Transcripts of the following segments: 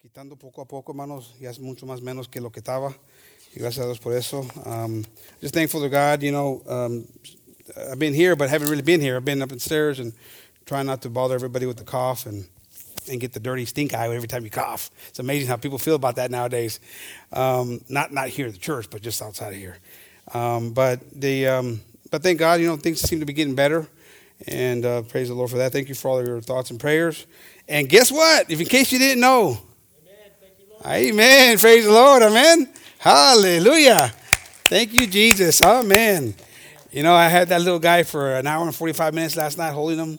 quitando poco a poco, hermanos. Ya es mucho más menos que lo que estaba. Y gracias a Dios por eso. Um, just thankful to God. You know, um, I've been here, but haven't really been here. I've been up upstairs and trying not to bother everybody with the cough and and get the dirty stink eye every time you cough. It's amazing how people feel about that nowadays. Um, not not here at the church, but just outside of here. Um, but the um, but thank God, you know, things seem to be getting better, and uh, praise the Lord for that. Thank you for all your thoughts and prayers. And guess what? If in case you didn't know, Amen. Praise the Lord. Amen. Hallelujah. Thank you, Jesus. Amen. You know, I had that little guy for an hour and 45 minutes last night holding him.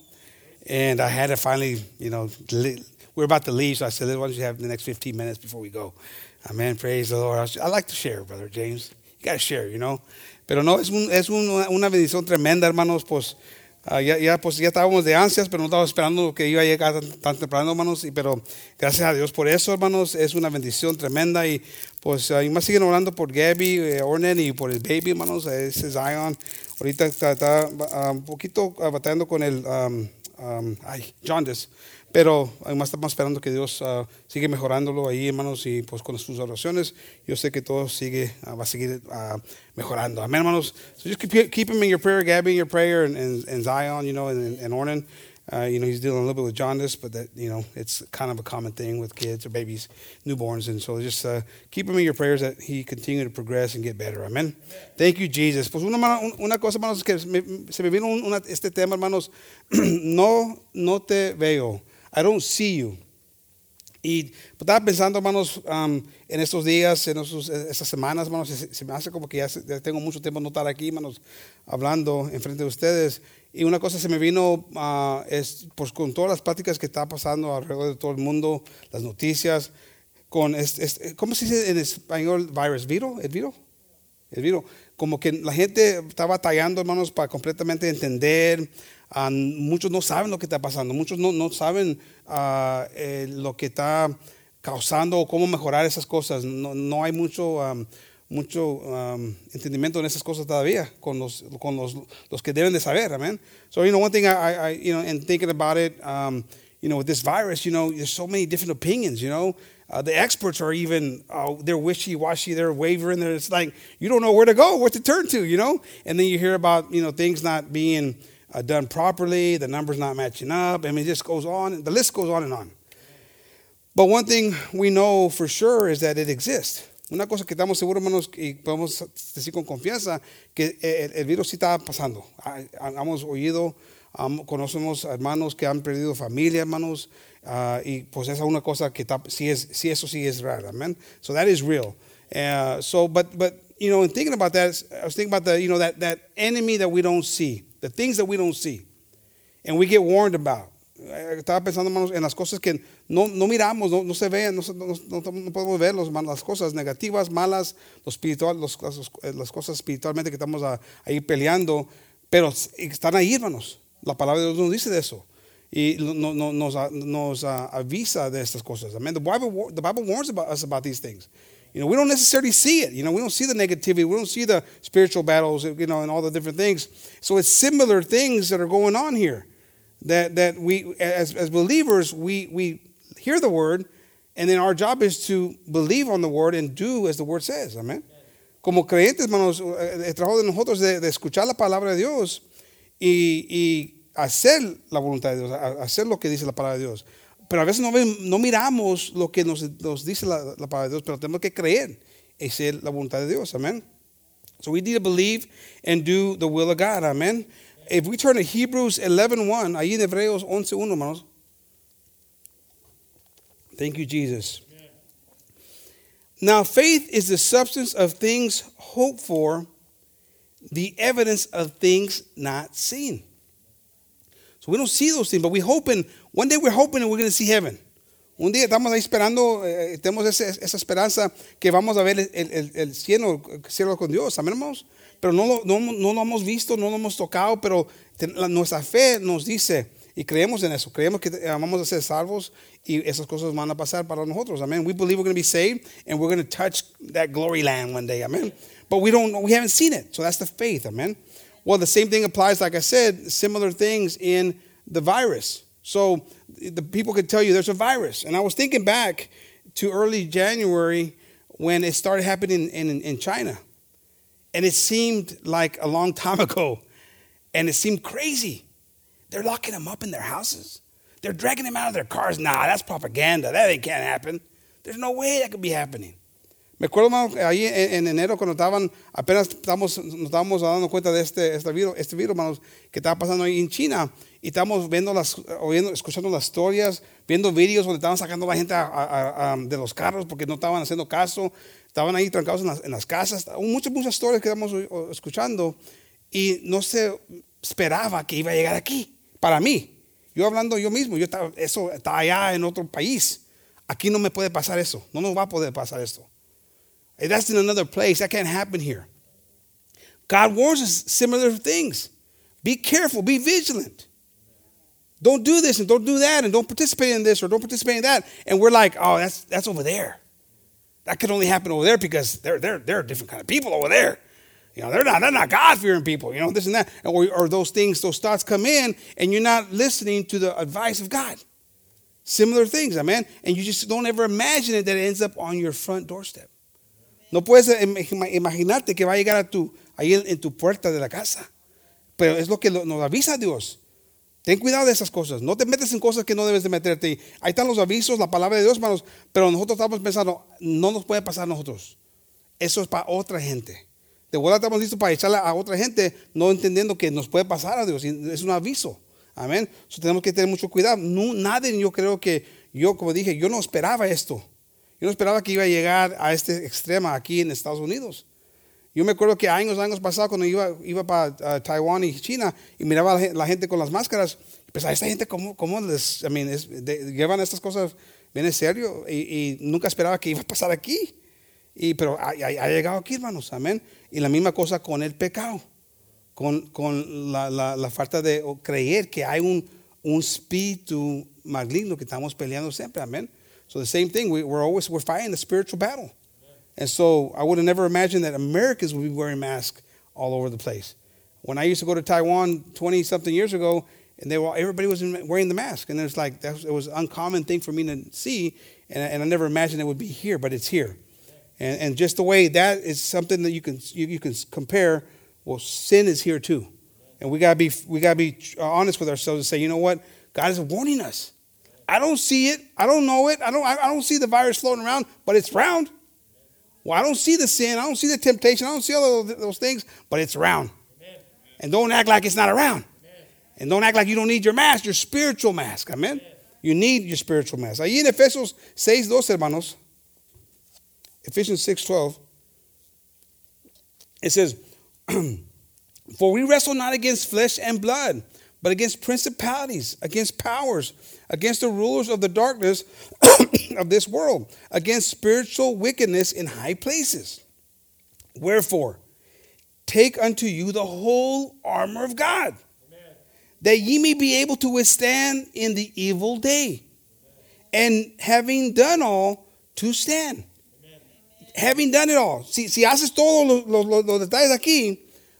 And I had to finally, you know, we we're about to leave. So I said, why don't you have the next 15 minutes before we go? Amen. Praise the Lord. I like to share, Brother James. You got to share, you know. Pero no, es, un, es un, una bendición tremenda, hermanos, pues Uh, ya, ya, pues ya estábamos de ansias, pero no estábamos esperando que iba a llegar tan, tan, temprano, hermanos. Y, pero gracias a Dios por eso, hermanos. Es una bendición tremenda. Y pues y más siguen orando por Gabby, eh, y por el baby, hermanos. Ese Zion. Ahorita está, está uh, un poquito batallando con el um, um, ay, jaundice. Pero además estamos esperando que Dios uh, sigue mejorándolo ahí, hermanos, y pues con sus oraciones, yo sé que todo sigue, uh, va a seguir uh, mejorando. Amén, hermanos. So just keep, keep him in your prayer, Gabby in your prayer, and, and, and Zion, you know, and, and Ornan. Uh, you know, he's dealing a little bit with jaundice, but that, you know, it's kind of a common thing with kids or babies, newborns. And so just uh, keep him in your prayers that he continue to progress and get better. Amen. Thank you, Jesus. Pues una, una cosa, hermanos, que se me vino una, este tema, hermanos. no, no te veo. I don't see you. Y estaba pensando, hermanos, um, en estos días, en estos, estas semanas, hermanos, se, se, me hace como que ya, se, ya, tengo mucho tiempo no estar aquí, hermanos, hablando en frente de ustedes. Y una cosa se me vino, uh, es pues con todas las pláticas que está pasando alrededor de todo el mundo, las noticias, con, este, este, ¿cómo se dice en español virus? ¿Viro? ¿El viro? El viro. Como que la gente está batallando, hermanos, para completamente entender. Uh, muchos no saben lo que está pasando, muchos no, no saben uh, eh, lo que está causando o cómo mejorar esas cosas. No, no hay mucho, um, mucho um, entendimiento en esas cosas todavía con los, con los, los que deben de saber. Amen. So, you know, one thing I, I you know, and thinking about it, um, you know, with this virus, you know, there's so many different opinions, you know. Uh, the experts are even uh, they're wishy-washy they're wavering there it's like you don't know where to go what to turn to you know and then you hear about you know things not being uh, done properly, the numbers not matching up. I mean, it just goes on. The list goes on and on. But one thing we know for sure is that it exists. Una cosa que estamos seguros, hermanos, y podemos decir con confianza, que el, el virus sí está pasando. Hemos oído, um, conocemos hermanos que han perdido familia, hermanos, uh, y pues esa es una cosa que está, sí, es, sí, eso sí es real, amen. So that is real. Uh, so, but, but, you know, in thinking about that, I was thinking about the, you know, that, that enemy that we don't see the things that we don't see. And we get warned about. Estaba pensando, hermanos, en las cosas que no, no miramos, no, no, se ven, no, no, podemos ver los, las cosas negativas, malas, lo espiritual, los, las cosas espiritualmente que estamos ahí peleando, pero están ahí, hermanos. La palabra de Dios nos dice de eso. Y no, no, nos, nos uh, avisa de estas cosas. Amen. The Bible, the Bible warns about us about these things. You know, we don't necessarily see it. You know, we don't see the negativity. We don't see the spiritual battles, you know, and all the different things. So it's similar things that are going on here. That that we as as believers, we we hear the word, and then our job is to believe on the word and do as the word says. Amen. Como creyentes, hermanos, el trabajo de nosotros de, de escuchar la palabra de Dios y, y hacer la voluntad de Dios, hacer lo que dice la palabra de Dios. Pero a veces no, no miramos lo que nos, nos dice la, la, palabra de Dios, pero tenemos que creer y ser la voluntad de Dios. Amén. So we need to believe and do the will of God. Amen. If we turn to Hebrews 11.1, ahí en Hebreos 11.1, hermanos. Thank you, Jesus. Now, faith is the substance of things hoped for, the evidence of things not seen. So we don't see those things, but we hoping one day we're hoping we're going to see heaven. Un día estamos ahí esperando, eh, tenemos esa, esa, esperanza que vamos a ver el, el, el, cielo, el cielo con Dios, amén hermanos. Pero no lo, no, no lo hemos visto, no lo hemos tocado, pero la, nuestra fe nos dice, y creemos en eso, creemos que vamos a ser salvos y esas cosas van a pasar para nosotros, amén. We believe we're going to be saved and we're going to touch that glory land one day, amén. But we don't, we haven't seen it, so that's the faith, amén. Well, the same thing applies, like I said, similar things in the virus. So the people could tell you there's a virus. And I was thinking back to early January when it started happening in, in, in China. And it seemed like a long time ago. And it seemed crazy. They're locking them up in their houses. They're dragging them out of their cars. Nah, that's propaganda. That ain't can't happen. There's no way that could be happening. Me acuerdo, ahí en, en, enero cuando estaban, apenas estamos, nos estábamos dando cuenta de este, este virus, este virus, hermanos, que estaba pasando ahí en China. Y estamos viendo las, oyendo, escuchando las historias, viendo vídeos donde estaban sacando a la gente a, a, a, de los carros porque no estaban haciendo caso. Estaban ahí trancados en las, en las casas. Muchas, muchas historias que estamos escuchando. Y no se esperaba que iba a llegar aquí, para mí. Yo hablando yo mismo, yo estaba, eso está allá en otro país. Aquí no me puede pasar eso. No nos va a poder pasar esto. That's in another place. That can't happen here. God warns us similar things. Be careful, be vigilant. Don't do this and don't do that and don't participate in this or don't participate in that. And we're like, oh, that's that's over there. That could only happen over there because they're they're they're a different kind of people over there. You know, they're not they're not God fearing people. You know, this and that, or, or those things, those thoughts come in, and you're not listening to the advice of God. Similar things, amen. And you just don't ever imagine it that it ends up on your front doorstep. No puedes imaginarte que va a llegar a tu, ahí en tu puerta de la casa. Pero es lo que nos avisa Dios. Ten cuidado de esas cosas. No te metes en cosas que no debes de meterte. Ahí están los avisos, la palabra de Dios, hermanos. Pero nosotros estamos pensando, no nos puede pasar a nosotros. Eso es para otra gente. De vuelta estamos listos para echarle a otra gente, no entendiendo que nos puede pasar a Dios. Es un aviso. Amén. Tenemos que tener mucho cuidado. No, nadie, yo creo que, yo como dije, yo no esperaba esto. Yo no esperaba que iba a llegar a este extremo aquí en Estados Unidos. Yo me acuerdo que años, años pasados, cuando iba, iba para uh, Taiwán y China y miraba a la gente con las máscaras, pues a esta gente, ¿cómo, cómo les, I mean, es, de, llevan estas cosas bien en serio? Y, y, nunca esperaba que iba a pasar aquí. Y, pero ha, ha, llegado aquí, hermanos, amén. Y la misma cosa con el pecado, con, con la, la, la, falta de creer que hay un, un espíritu maligno que estamos peleando siempre, amén. So the same thing, we, we're always we're fighting the spiritual battle. And so I would have never imagined that Americans would be wearing masks all over the place. When I used to go to Taiwan 20 something years ago, and they were everybody was wearing the mask, and it was like that was, it was an uncommon thing for me to see, and, and I never imagined it would be here, but it's here. And, and just the way that is something that you can you, you can compare. Well, sin is here too, and we gotta be we gotta be uh, honest with ourselves and say, you know what, God is warning us. I don't see it, I don't know it, I don't I don't see the virus floating around, but it's around. Well, I don't see the sin, I don't see the temptation, I don't see all those things, but it's around. Amen. And don't act like it's not around. Amen. And don't act like you don't need your mask, your spiritual mask. Amen. Amen. You need your spiritual mask. Ahí en Efesios 6, 2, hermanos. Ephesians 6:12. It says, For we wrestle not against flesh and blood, but against principalities, against powers, against the rulers of the darkness of this world, against spiritual wickedness in high places. Wherefore, take unto you the whole armor of God, Amen. that ye may be able to withstand in the evil day, Amen. and having done all, to stand having done it all, si, si haces todos los, los, los, detalles aquí,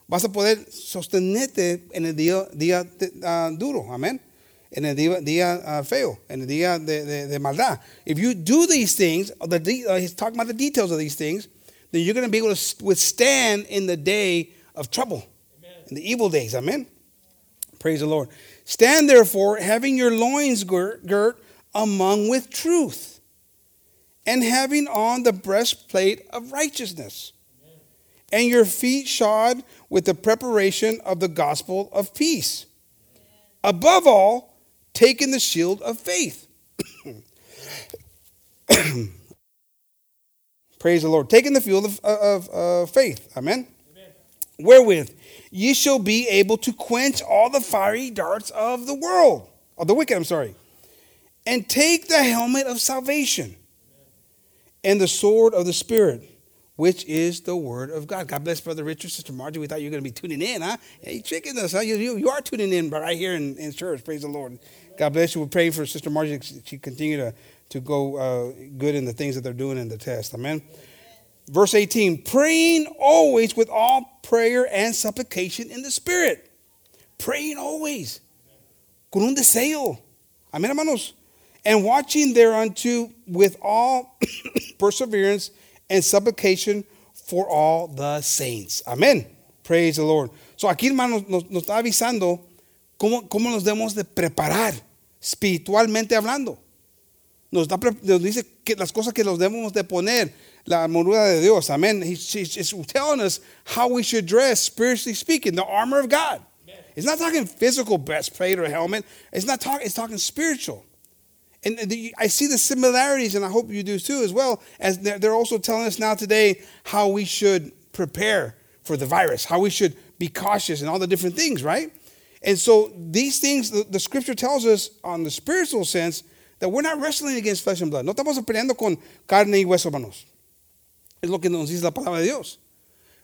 vas a poder sostenerte en el día, día uh, duro, amén. En el día, día uh, feo, en el día de, de, de, maldad. If you do these things, the, uh, he's talking about the details of these things, then you're going to be able to withstand in the day of trouble, amen. in the evil days, amen. Praise the Lord. Stand therefore, having your loins girt, girt among with truth and having on the breastplate of righteousness. And your feet shod with the preparation of the gospel of peace. Above all, taking the shield of faith. Praise the Lord. Taking the field of, uh, of, of faith. Amen. Amen. Wherewith ye shall be able to quench all the fiery darts of the world, of the wicked, I'm sorry, and take the helmet of salvation and the sword of the Spirit, which is the word of God. God bless Brother Richard, Sister Margie. We thought you were going to be tuning in, huh? Hey, tricking us, huh? You, you, you are tuning in right here in, in church. Praise the Lord. God bless you. We pray for Sister Margie to continue to, to go uh, good in the things that they're doing in the test. Amen. Verse 18 praying always with all prayer and supplication in the Spirit. Praying always. Con un deseo. Amén, hermanos. and watching thereunto with all perseverance and supplication for all the saints. Amén. Praise the Lord. So aquí, hermanos, nos, nos está avisando cómo, cómo nos debemos de preparar espiritualmente hablando. Nos, da, nos dice que las cosas que nos debemos de poner, la armadura de Dios. Amén. He's, he's telling us how we should dress, spiritually speaking, the armor of God. It's not talking physical breastplate or helmet. It's not talking. It's talking spiritual. And the, I see the similarities, and I hope you do too, as well. As they're, also telling us now today how we should prepare for the virus, how we should be cautious, and all the different things, right? And so these things, the, the scripture tells us on the spiritual sense that we're not wrestling against flesh and blood. No estamos peleando con carne y hueso, hermanos. Es lo que nos dice la palabra de Dios.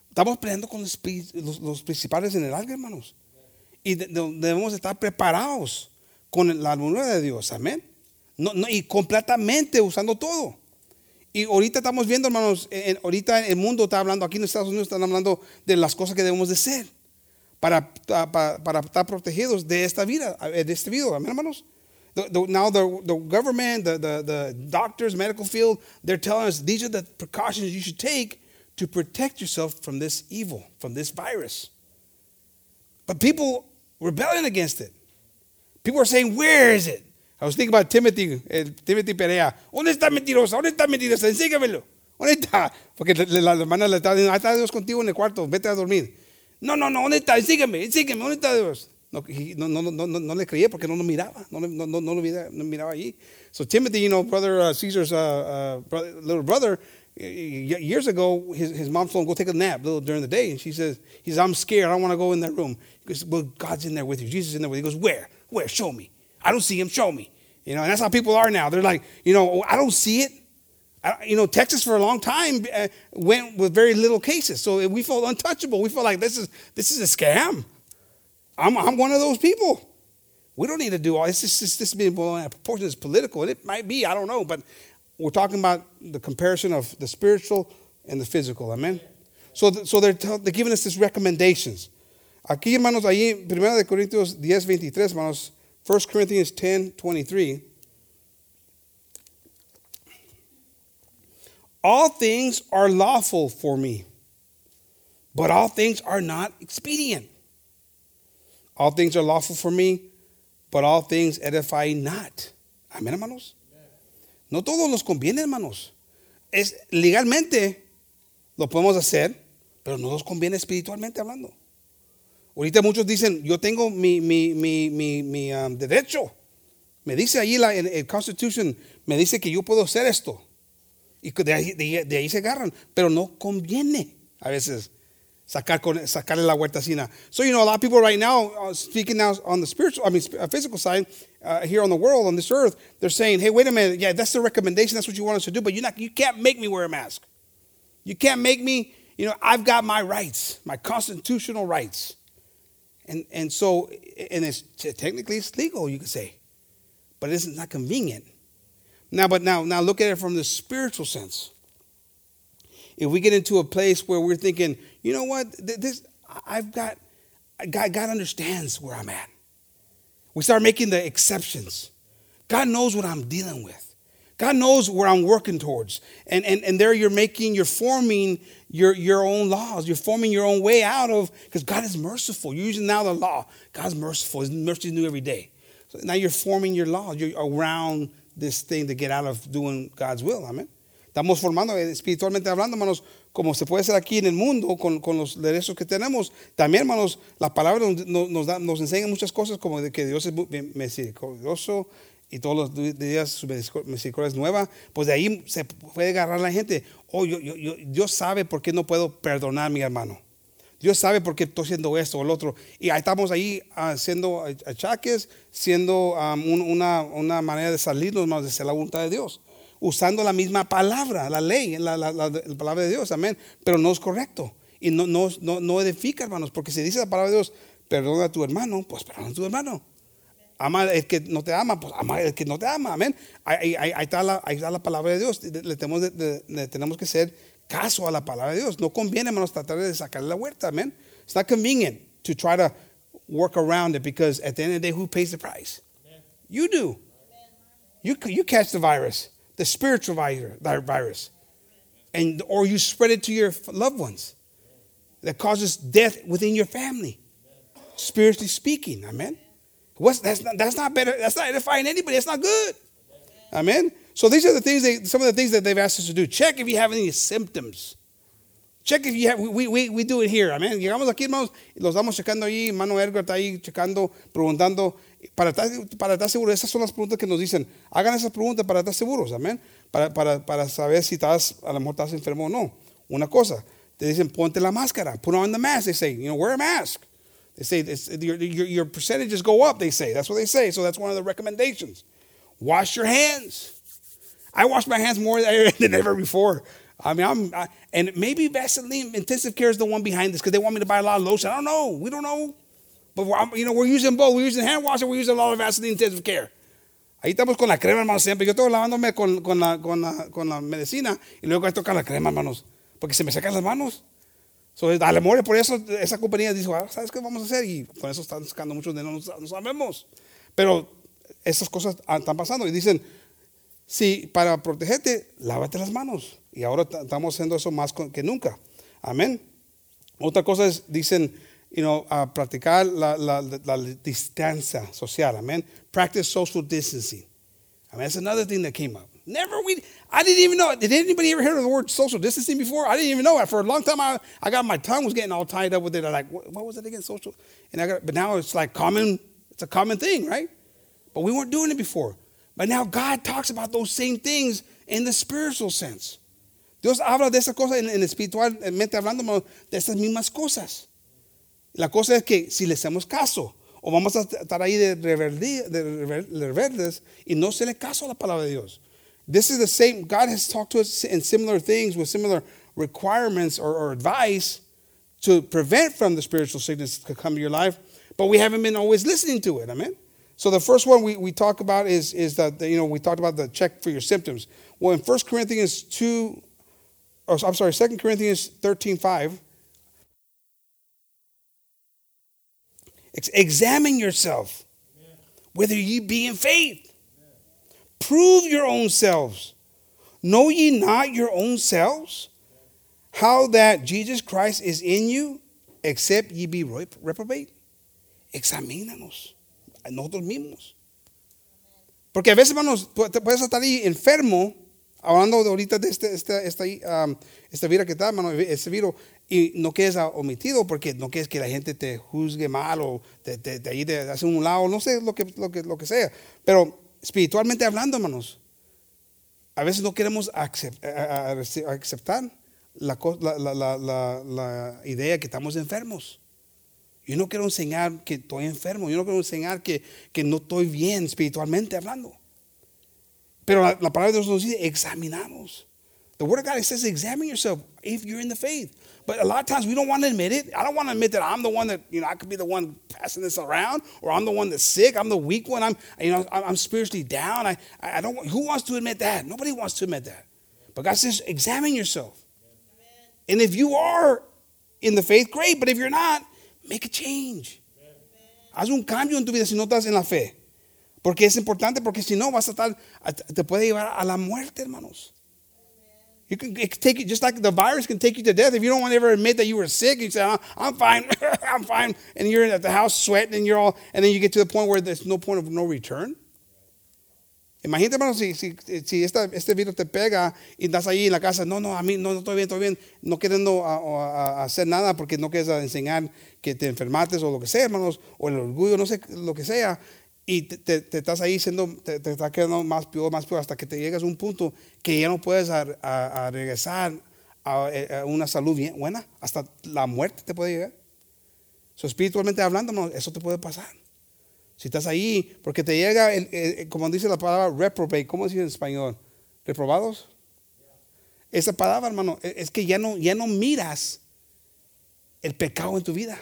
Estamos peleando con los, los, los principales en el alga, hermanos. Y de, de, debemos estar preparados con la armadura de Dios. Amén. No, no, y completamente usando todo. Y ahorita estamos viendo, hermanos, en, ahorita el mundo está hablando, aquí en Estados Unidos están hablando de las cosas que debemos de ser para, para, para estar protegidos de esta vida, de este. Amén, hermanos. The, the, now the, the government, the, the, the doctors, medical field, they're telling us these are the precautions you should take to protect yourself from this evil, from this virus. But people rebelling against it. People are saying, where is it? I was thinking about Timothy, eh, Timothy Perea. ¿Dónde está mentirosa? ¿Dónde está mentirosa? Ensígamelo. ¿Dónde está? Porque la, hermana le está diciendo, ahí está Dios contigo en el cuarto, vete a dormir. No, no, no, ¿dónde está? Ensígame, ensígame, ¿dónde está Dios? No, no, no, no, no, le creía porque no lo miraba, no, no, no, no lo miraba, no miraba allí. So Timothy, you know, brother uh, Caesar's uh, uh, brother, little brother, years ago, his, his mom told him go take a nap little during the day, and she says, he says, I'm scared, I don't want to go in that room. He goes, well, God's in there with you, Jesus is in there with you. He goes, where? Where? Show me. I don't see him. Show me. You know, and that's how people are now. They're like, you know, I don't see it. I, you know, Texas for a long time uh, went with very little cases, so we felt untouchable. We felt like this is this is a scam. I'm, I'm one of those people. We don't need to do all this. This, this, this being blown out of proportion is political, and it might be, I don't know, but we're talking about the comparison of the spiritual and the physical. Amen. So, so they're, they're giving us these recommendations. Aquí, hermanos, allí, 1 de Corintios 10, 23, hermanos, 1 Corinthians 10, 23. All things are lawful for me, but all things are not expedient. All things are lawful for me, but all things edify not. Amén, hermanos. No todos nos conviene, hermanos. Es legalmente lo podemos hacer, pero no nos conviene espiritualmente hablando. Ahorita muchos dicen, yo tengo mi, mi, mi, mi, um, derecho. Me dice ahí la, el, el, Constitution, me dice que yo puedo hacer esto. Y de ahí, de, de ahí se agarran, pero no conviene a veces sacar con, sacarle la huertacina. So, you know, a lot of people right now, uh, speaking now on the spiritual, I mean, uh, physical side, uh, here on the world, on this earth, they're saying, hey, wait a minute, yeah, that's the recommendation, that's what you want us to do, but you're not, you can't make me wear a mask. You can't make me, you know, I've got my rights, my constitutional rights. And, and so, and it's technically it's legal, you could say, but it's not convenient. Now, but now, now look at it from the spiritual sense. If we get into a place where we're thinking, you know what, this I've got, God, God understands where I'm at. We start making the exceptions. God knows what I'm dealing with. God knows where I'm working towards. And, and, and there you're making, you're forming your, your own laws. You're forming your own way out of, because God is merciful. You're using now the law. God's merciful. His mercy is new every day. So now you're forming your laws. You're around this thing to get out of doing God's will. Amen. Estamos formando eh, espiritualmente hablando, hermanos, como se puede hacer aquí en el mundo con, con los derechos que tenemos. También, hermanos, la palabra nos, nos, da, nos enseña muchas cosas como de que Dios es misericordioso y todos los días su misericordia es nueva. Pues de ahí se puede agarrar la gente. Oh, yo, yo, yo, Dios sabe por qué no puedo perdonar a mi hermano. Dios sabe por qué estoy haciendo esto o lo otro. Y ahí estamos ahí haciendo achaques, siendo um, una, una manera de salirnos más de la voluntad de Dios usando la misma palabra, la ley, la, la, la, la palabra de Dios, amén. Pero no es correcto. Y no, no, no, no edifica, hermanos, porque si dice la palabra de Dios, perdona a tu hermano, pues perdona a tu hermano. Ama el que no te ama, pues ama el que no te ama, amén. Ahí, ahí, ahí, está, la, ahí está, la, palabra de Dios. Le tenemos, de, le tenemos que hacer caso a la palabra de Dios. No conviene, hermanos, tratar de sacarle la huerta, amén. It's not convenient to try to work around it because at the end of the day, who pays the price? You do. You, you catch the virus, the spiritual virus, and, or you spread it to your loved ones that causes death within your family, spiritually speaking. Amen. What's, that's, not, that's not better. That's not edifying anybody. That's not good. Amen. So these are the things, they, some of the things that they've asked us to do. Check if you have any symptoms. Check if you have, we, we, we do it here, amén. Llegamos aquí, hermanos, los vamos checando ahí, hermano Edgar está ahí checando, preguntando, para estar, para estar seguro, esas son las preguntas que nos dicen, hagan esas preguntas para estar seguros, amén, para, para, para saber si estás, a lo mejor estás enfermo o no. Una cosa, te dicen, ponte la máscara, put on the mask, they say, you know, wear a mask. They say, your, your, your percentages go up, they say, that's what they say, so that's one of the recommendations. Wash your hands. I wash my hands more than ever before. I mean, I'm, I, and maybe Vaseline Intensive Care is the one behind this because they want me to buy a lot of lotion. I don't know. We don't know. But, you know, we're using both. We're using hand wash and we're using a lot of Vaseline Intensive Care. Ahí estamos con la crema, hermanos, siempre. Yo estoy lavándome con, con, la, con, la, con la medicina y luego esto con la crema, hermanos, porque se me secan las manos. So, a lo mejor por eso esa compañía dijo, ah, ¿sabes qué vamos a hacer? Y con eso están sacando muchos de no, no sabemos. Pero esas cosas están pasando y dicen, Sí, para protegerte, lávate las manos. Y ahora estamos haciendo eso más que nunca. Amén. Otra cosa es, dicen, you know, uh, practicar la, la, distancia social. Amén. Practice social distancing. Mean, that's another thing that came up. Never we. I didn't even know. Did anybody ever hear the word social distancing before? I didn't even know for a long time. I, I got my tongue was getting all tied up with it. I like, what, what was it again? Social. And I got, but now it's like common. It's a common thing, right? But we weren't doing it before. But now God talks about those same things in the spiritual sense. Dios habla de esas cosas en, en espiritualmente hablando de esas mismas cosas. La cosa es que si le hacemos caso, o vamos a estar ahí de, rebeldes y no se le caso a la palabra de Dios. This is the same, God has talked to us in similar things with similar requirements or, or advice to prevent from the spiritual sickness to come to your life, but we haven't been always listening to it. Amen. So the first one we, we talk about is, is that, you know, we talked about the check for your symptoms. Well, in 1 Corinthians 2, oh, I'm sorry, 2 Corinthians 13, 5, examine yourself whether you be in faith. Prove your own selves. Know ye not your own selves how that Jesus Christ is in you, except ye be reprobate? Examínanos nosotros mismos. Porque a veces, hermanos, puedes estar ahí enfermo, hablando de ahorita de este, este, este, um, este virus que está, hermano, este virus, y no quedes omitido porque no quieres que la gente te juzgue mal o te, te, te te hace un lado, no sé lo que, lo, que, lo que sea. Pero espiritualmente hablando, hermanos, a veces no queremos aceptar la, la, la, idea que estamos enfermos. Yo no quiero enseñar que estoy enfermo. Yo no quiero enseñar que, que no estoy bien espiritualmente hablando. Pero la, la palabra de Dios nos dice, examinamos. The word of God says, examine yourself if you're in the faith. But a lot of times we don't want to admit it. I don't want to admit that I'm the one that, you know, I could be the one passing this around, or I'm the one that's sick. I'm the weak one. I'm, you know, I'm spiritually down. I, I don't. Who wants to admit that? Nobody wants to admit that. But God says, examine yourself. Amen. And if you are in the faith, great. But if you're not, Make a change. Haz un cambio en tu vida si no estás en la fe. Porque es importante, porque si no vas a estar, te puede llevar a la muerte, hermanos. You can take it just like the virus can take you to death. If you don't want to ever admit that you were sick, you say, oh, "I'm fine, I'm fine," and you're at the house sweating, and you're all, and then you get to the point where there's no point of no return. Imagínate, hermano, si, si, si esta, este virus te pega y estás ahí en la casa, no, no, a mí no, no estoy bien, estoy bien, no queriendo a, a, hacer nada porque no quieres enseñar que te enfermates o lo que sea, hermanos, o el orgullo, no sé, lo que sea, y te, estás ahí siendo, te, te está quedando más peor, más peor, hasta que te llegas a un punto que ya no puedes a, regresar a, una salud bien, buena, hasta la muerte te puede llegar. So, espiritualmente hablando, eso te puede pasar. Si estás ahí, porque te llega, el, como dice la palabra reprobate, ¿cómo dice en español? ¿Reprobados? Esa palabra, hermano, e, es que ya no, ya no miras el pecado en tu vida.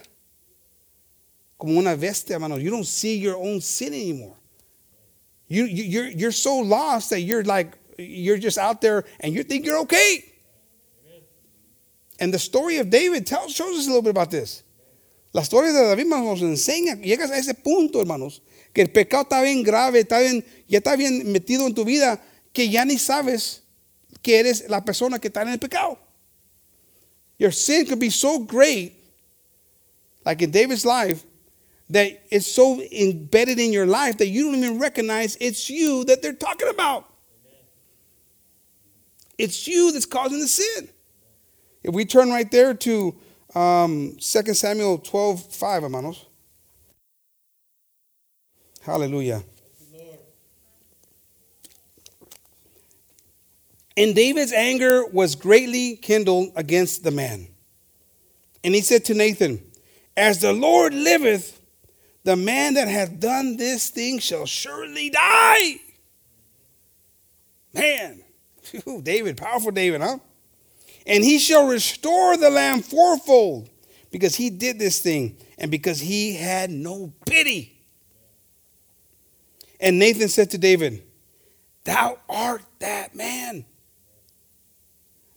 Como una bestia, hermano. You don't see your own sin anymore. You, you, you're, you're so lost that you're like, you're just out there and you think you're okay. And the story of David tells, shows us a little bit about this. La historia de David nos enseña, llegas a ese punto, hermanos, que el pecado está bien grave, está bien, ya está bien metido en tu vida que ya ni sabes que eres la persona que está en el pecado. Your sin could be so great, like in David's life, that it's so embedded in your life that you don't even recognize it's you that they're talking about. It's you that's causing the sin. If we turn right there to um, 2 Samuel 12 5, hermanos. Hallelujah. And David's anger was greatly kindled against the man. And he said to Nathan, As the Lord liveth, the man that hath done this thing shall surely die. Man, David, powerful David, huh? And he shall restore the lamb fourfold because he did this thing and because he had no pity. And Nathan said to David, Thou art that man.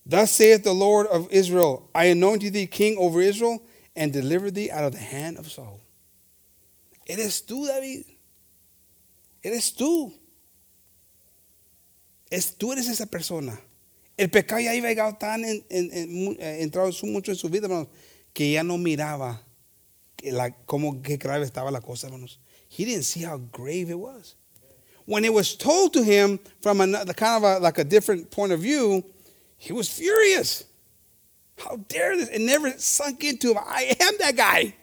Thus saith the Lord of Israel I anoint thee king over Israel and deliver thee out of the hand of Saul. Eres tú, David. Eres tú. Es, tú eres esa persona. El pecado ya iba llegado tan en, en, eh, entrado mucho en su vida, que ya no miraba la, cómo qué grave estaba la cosa, hermanos. He didn't see how grave it was. When it was told to him from another kind of like a different point of view, he was furious. How dare this? It never sunk into him. I am that guy.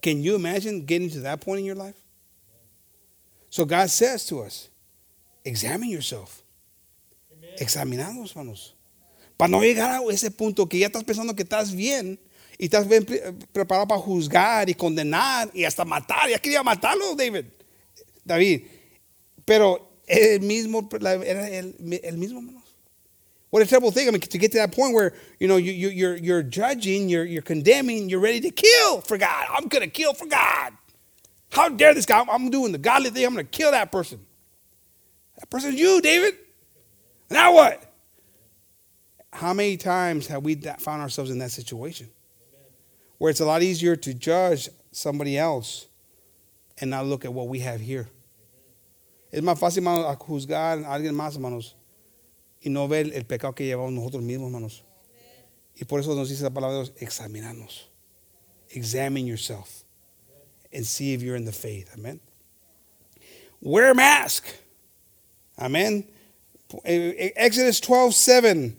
Can you imagine getting to that point in your life? So God says to us, examine yourself. Examinamos, hermanos. Para no llegar a ese punto que ya estás pensando que estás bien y estás bien preparado para juzgar y condenar y hasta matar. Ya quería matarlo, David. David. Pero el mismo, era el, el mismo. What a terrible thing. I mean, to get to that point where, you know, you, you, you're, you're judging, you're, you're condemning, you're ready to kill for God. I'm going to kill for God. How dare this guy? I'm doing the godly thing. I'm going to kill that person. That person's you, David. Now what? How many times have we found ourselves in that situation? Where it's a lot easier to judge somebody else and not look at what we have here. Es más fácil, juzgar a alguien más, hermanos, y no ver el pecado que llevamos nosotros mismos, hermanos. Y por eso nos dice la palabra de Dios, examinarnos. Examine yourself and see if you're in the faith. Amen. Wear a mask. Amen. Eh, eh, Exodus 12, 7.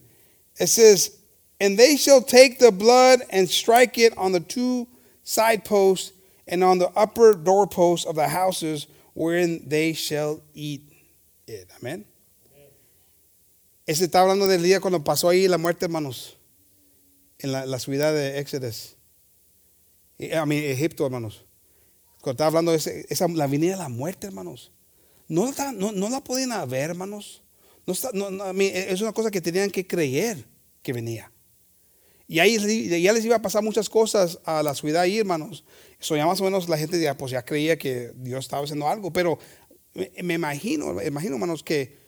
It says, And they shall take the blood and strike it on the two side posts and on the upper doorposts of the houses wherein they shall eat it. Amen. Ese está hablando del día cuando pasó ahí la muerte, hermanos, en la, ciudad de Éxodo. A mí, Egipto, hermanos. Cuando estaba hablando de esa, la venida de la muerte, hermanos. No, no, no la podían ver, hermanos. No está, no, no, es una cosa que tenían que creer que venía. Y ahí ya les iba a pasar muchas cosas a la ciudad ahí, hermanos. Eso ya más o menos la gente ya, pues ya creía que Dios estaba haciendo algo. Pero me, imagino, me imagino, hermanos, que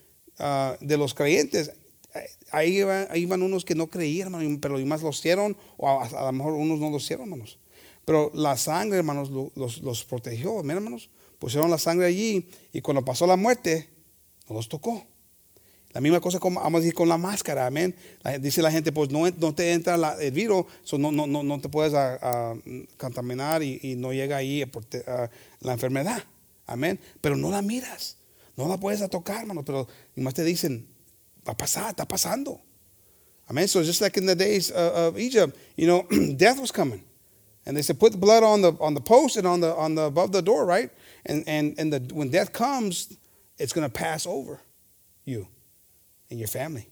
uh, de los creyentes, ahí iban, unos que no creían, pero más los hicieron, o a, lo mejor unos no los hicieron, hermanos. Pero la sangre, hermanos, los, los protegió, hermanos. Pusieron la sangre allí y cuando pasó la muerte, no los tocó. La misma cosa como vamos a decir con la máscara, amén. Dice la gente, pues no, no te entra el virus, so no, no, no, te puedes a, a, contaminar y, no llega ahí a, la enfermedad, amén. Pero no la miras, no la puedes tocar, hermano, pero más te dicen, va a pasar, está pasando. Amen. So just like in the days uh, of Egypt, you know, death was coming. And they said, put the blood on the on the post and on the on the above the door, right? And and and the when death comes, it's gonna pass over you and your family.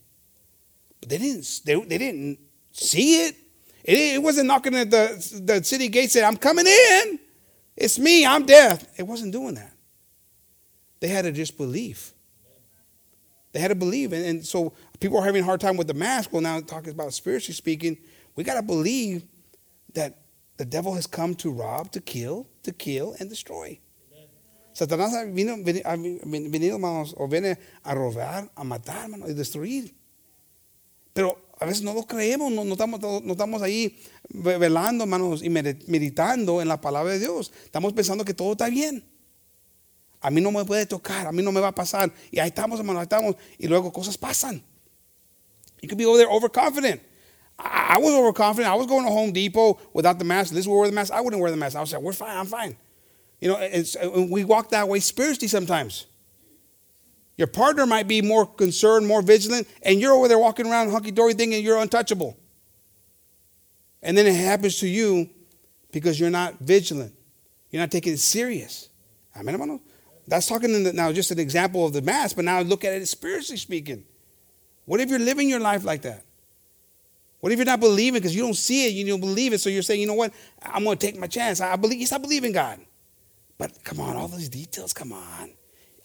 But they didn't they, they didn't see it. it. It wasn't knocking at the the city gate saying, I'm coming in. It's me, I'm death. It wasn't doing that. They had to just believe. They had to believe. And, and so people are having a hard time with the mask. Well, now talking about spiritually speaking, we got to believe that the devil has come to rob, to kill, to kill, and destroy. Satanás vino, venido, hermanos, o viene a robar, a matar, hermanos, y destruir. Pero a veces no lo creemos, no, no, estamos, no estamos ahí velando, hermanos, y meditando en la palabra de Dios. Estamos pensando que todo está bien. A mí no me puede tocar, a mí no me va a pasar. Y ahí estamos, hermano, ahí estamos. Y luego cosas pasan. You could be over there overconfident. I, I was overconfident. I was going to Home Depot without the mask. This will wear the mask. I wouldn't wear the mask. I was like, we're fine, I'm fine. You know, we walk that way spiritually sometimes. Your partner might be more concerned, more vigilant, and you're over there walking around hunky dory thinking you're untouchable. And then it happens to you because you're not vigilant. You're not taking it serious. Amen, hermano? That's talking the, now just an example of the mass, but now look at it spiritually speaking. What if you're living your life like that? What if you're not believing because you don't see it, you don't believe it, so you're saying, you know what, I'm going to take my chance. I believe, yes, I believe in God. But come on, all those details, come on.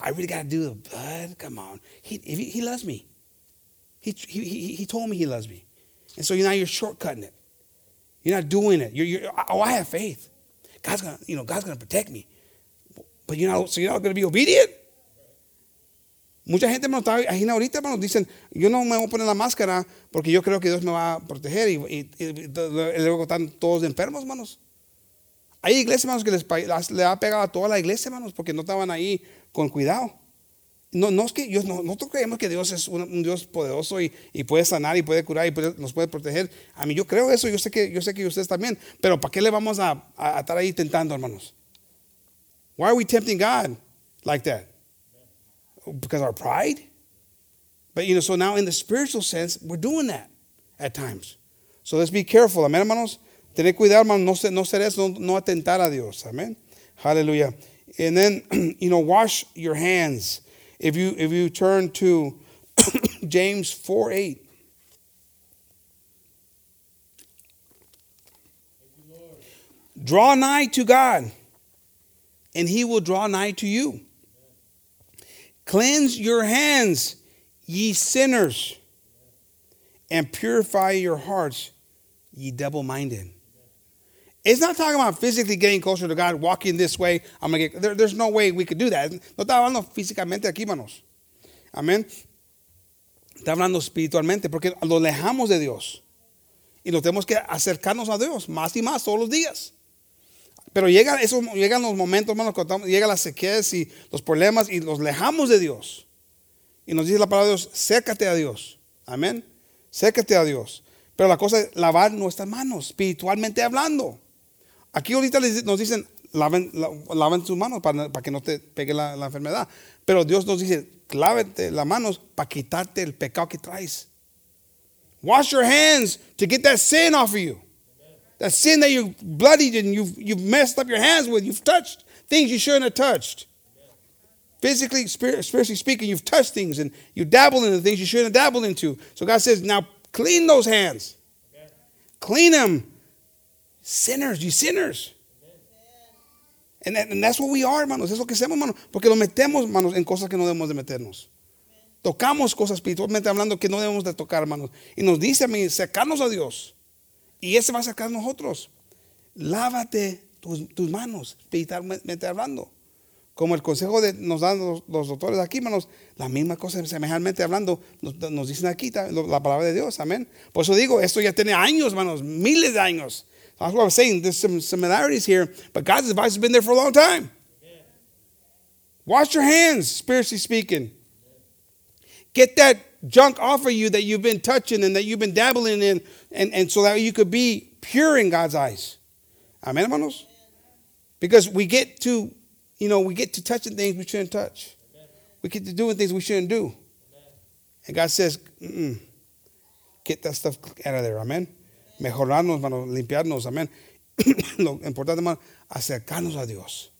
I really got to do the blood, come on. He, he, he loves me. He, he, he told me he loves me. And so now you're shortcutting it. You're not doing it. You're, you're, oh, I have faith. God's gonna, you know, God's gonna protect me. But you know, so you're not gonna be obedient. Mucha gente me está ahorita, hermanos, dicen, yo no me voy a poner la máscara porque yo creo que Dios me va a proteger y, luego están todos enfermos, hermanos. Hay iglesias, hermanos, que les, le ha pegado a toda la iglesia, hermanos, porque no estaban ahí con cuidado. No, no es que no, nosotros creemos que Dios es un, Dios poderoso y, puede sanar y puede curar y puede, nos puede proteger. A mí yo creo eso, yo sé que, yo sé que ustedes también, pero ¿para qué le vamos a, a estar ahí tentando, hermanos? Why are we tempting God like that? Because our pride? But you know, so now in the spiritual sense, we're doing that at times. So let's be careful, amén, hermanos. Tener cuidado, hermanos, no ser, no ser eso, no, no atentar a Dios, amén. Hallelujah. And then, you know, wash your hands. If you if you turn to James 4 8. Draw nigh to God, and he will draw nigh to you. Cleanse your hands, ye sinners, and purify your hearts, ye double minded. It's not talking about physically getting closer to God, walking this way. I'm gonna get, there, there's no way we could do that. No está hablando físicamente aquí, manos. Amén. Está hablando espiritualmente porque lo alejamos de Dios. Y nos tenemos que acercarnos a Dios más y más todos los días. Pero llega esos, llegan los momentos, hermanos, cuando llegan las sequías y los problemas y los alejamos de Dios. Y nos dice la palabra de Dios, cércate a Dios. Amén. Cércate a Dios. Pero la cosa es lavar nuestras manos, espiritualmente hablando. Aquí ahorita nos dicen, laven, laven sus manos para, que no te pegue la, la, enfermedad. Pero Dios nos dice, lávate las manos para quitarte el pecado que traes. Wash your hands to get that sin off of you. That sin that you've bloodied and you've, you've messed up your hands with. You've touched things you shouldn't have touched. Physically, spiritually speaking, you've touched things and you dabbled into things you shouldn't have dabbled into. So God says, now clean those hands. Clean them Sinners, you sinners. And, that, and that's what we are, hermanos. Es lo que hacemos, hermanos. Porque lo metemos, hermanos, en cosas que no debemos de meternos. Tocamos cosas espiritualmente hablando que no debemos de tocar, hermanos. Y nos dice sacarnos a Dios. Y ese va a sacar nosotros. Lávate tus, tus, manos, espiritualmente hablando. Como el consejo de, nos dan los, los, doctores aquí, hermanos, la misma cosa, semejantemente hablando, nos, nos dicen aquí la palabra de Dios, amén. Por eso digo, esto ya tiene años, hermanos, miles de años. That's what I was saying. There's some similarities here, but God's advice has been there for a long time. Wash your hands, spiritually speaking. Get that junk off of you that you've been touching and that you've been dabbling in, and, and so that you could be pure in God's eyes. Amen, hermanos? Because we get to, you know, we get to touching things we shouldn't touch. We get to doing things we shouldn't do. And God says, get that stuff out of there. Amen. mejorarnos, hermano, limpiarnos, amén. Lo importante, hermano, acercarnos a Dios.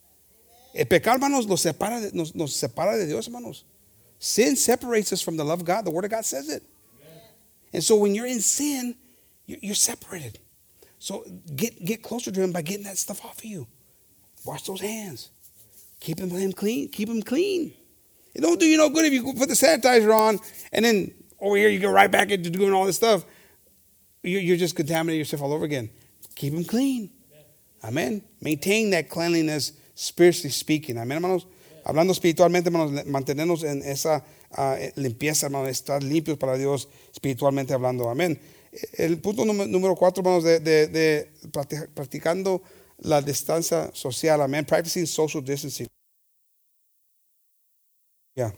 El pecado, hermanos, nos separa, de, nos, nos separa de Dios, hermanos. Sin separates us from the love of God. The Word of God says it. Amen. And so when you're in sin, you're separated. So get, get closer to Him by getting that stuff off of you. Wash those hands. Keep them clean. Keep them clean. It don't do you no good if you put the sanitizer on and then over here you go right back into doing all this stuff you're just contaminating yourself all over again. Keep them clean. Amen. Maintain that cleanliness spiritually speaking. Amen, hermanos. Hablando espiritualmente, hermanos, mantenernos en esa uh, limpieza, hermanos, estar limpios para Dios espiritualmente hablando. Amén. El punto número cuatro, hermanos, de practicando la distancia social. Amén. Practicing social distancing. Yeah.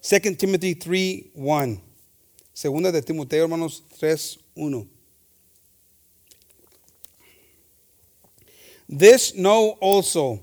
2 Timothy 3, 1. Segunda de Timoteo, hermanos, 3, 1. This know also,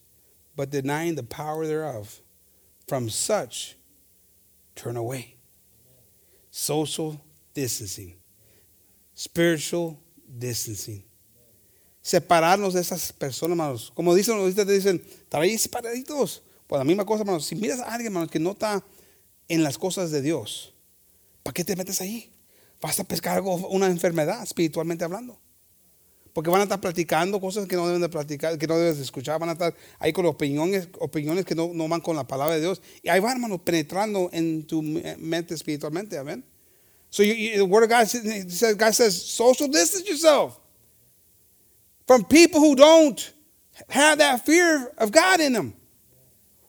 but denying the power thereof. From such, turn away. Social distancing, spiritual distancing. Separarnos de esas personas, hermanos. Como dicen, ahorita te dicen, ahí separaditos. Pues la misma cosa, hermanos. Si miras a alguien, hermanos, que no está en las cosas de Dios, ¿para qué te metes ahí? Vas a pescar algo, una enfermedad, espiritualmente hablando. Porque van a estar platicando cosas que no deben de platicar, que no debes de escuchar. Van a estar ahí con opiniones, opiniones que no, no van con la palabra de Dios. Y ahí van, hermanos, penetrando en tu eh, mente espiritualmente. Amén. So you, you, the word of God says, God says, social distance yourself from people who don't have that fear of God in them,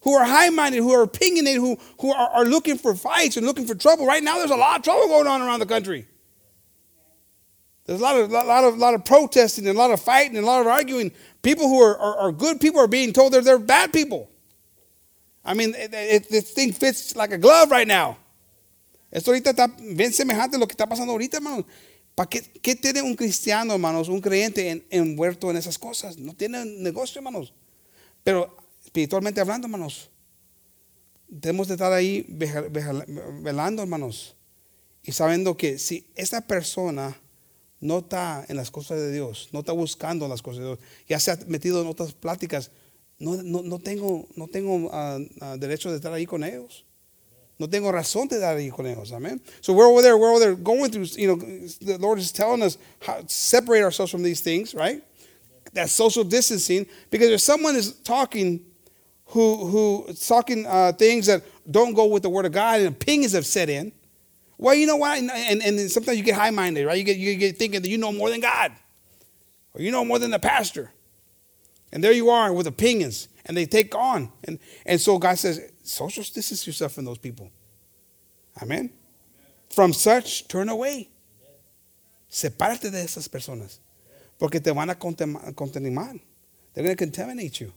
who are high-minded, who are opinionated, who, who are, are looking for fights and looking for trouble. Right now, there's a lot of trouble going on around the country. There's a lot of, lot lot protesting and a lot of fighting and a lot of arguing. People who are, are, good people are being told they're, they're bad people. I mean, this thing fits like a glove right now. Esto ahorita está bien semejante a lo que está pasando ahorita, hermanos. ¿Para qué, qué, tiene un cristiano, hermanos, un creyente en, envuelto en esas cosas? No tiene negocio, hermanos. Pero espiritualmente hablando, hermanos, tenemos de estar ahí velando, hermanos, y sabiendo que si esta persona no está en las cosas de Dios, no está buscando las cosas de Dios, ya se ha metido en otras pláticas, no, no, no tengo, no tengo uh, derecho de estar ahí con ellos. No tengo razón de estar ahí con ellos. Amen. So we're over there, we're over there going through, you know, the Lord is telling us how to separate ourselves from these things, right? That social distancing, because if someone is talking who who talking uh, things that don't go with the word of God and opinions have set in, well, you know what? And, and, and sometimes you get high minded, right? You get, you get thinking that you know more than God, or you know more than the pastor. And there you are with opinions, and they take on. And, and so God says, social distance yourself from those people. Amen. From such, turn away. Sepárate de esas personas. Porque te van a contaminar. They're going to contaminate you.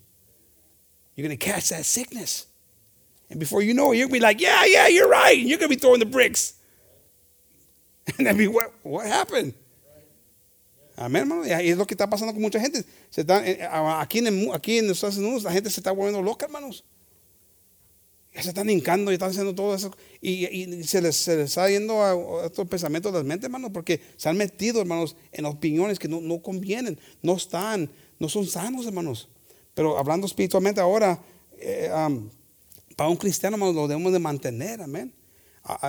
You're going to catch that sickness. And before you know it, to be like, yeah, yeah, you're right. And you're going to be throwing the bricks. And I mean, what, what happened? Amén, hermano. Y es lo que está pasando con mucha gente. Se está, eh, aquí, en, aquí en los Estados Unidos la gente se está volviendo loca, hermanos. Ya se están hincando y están haciendo todo eso. Y, y se, les, se, les, está yendo a, estos pensamientos de las mentes, hermanos, porque se han metido, hermanos, en opiniones que no, no convienen, no están, no son sanos, hermanos. Pero hablando espiritualmente ahora, eh, um, para un cristiano, hermanos, lo debemos de mantener, amén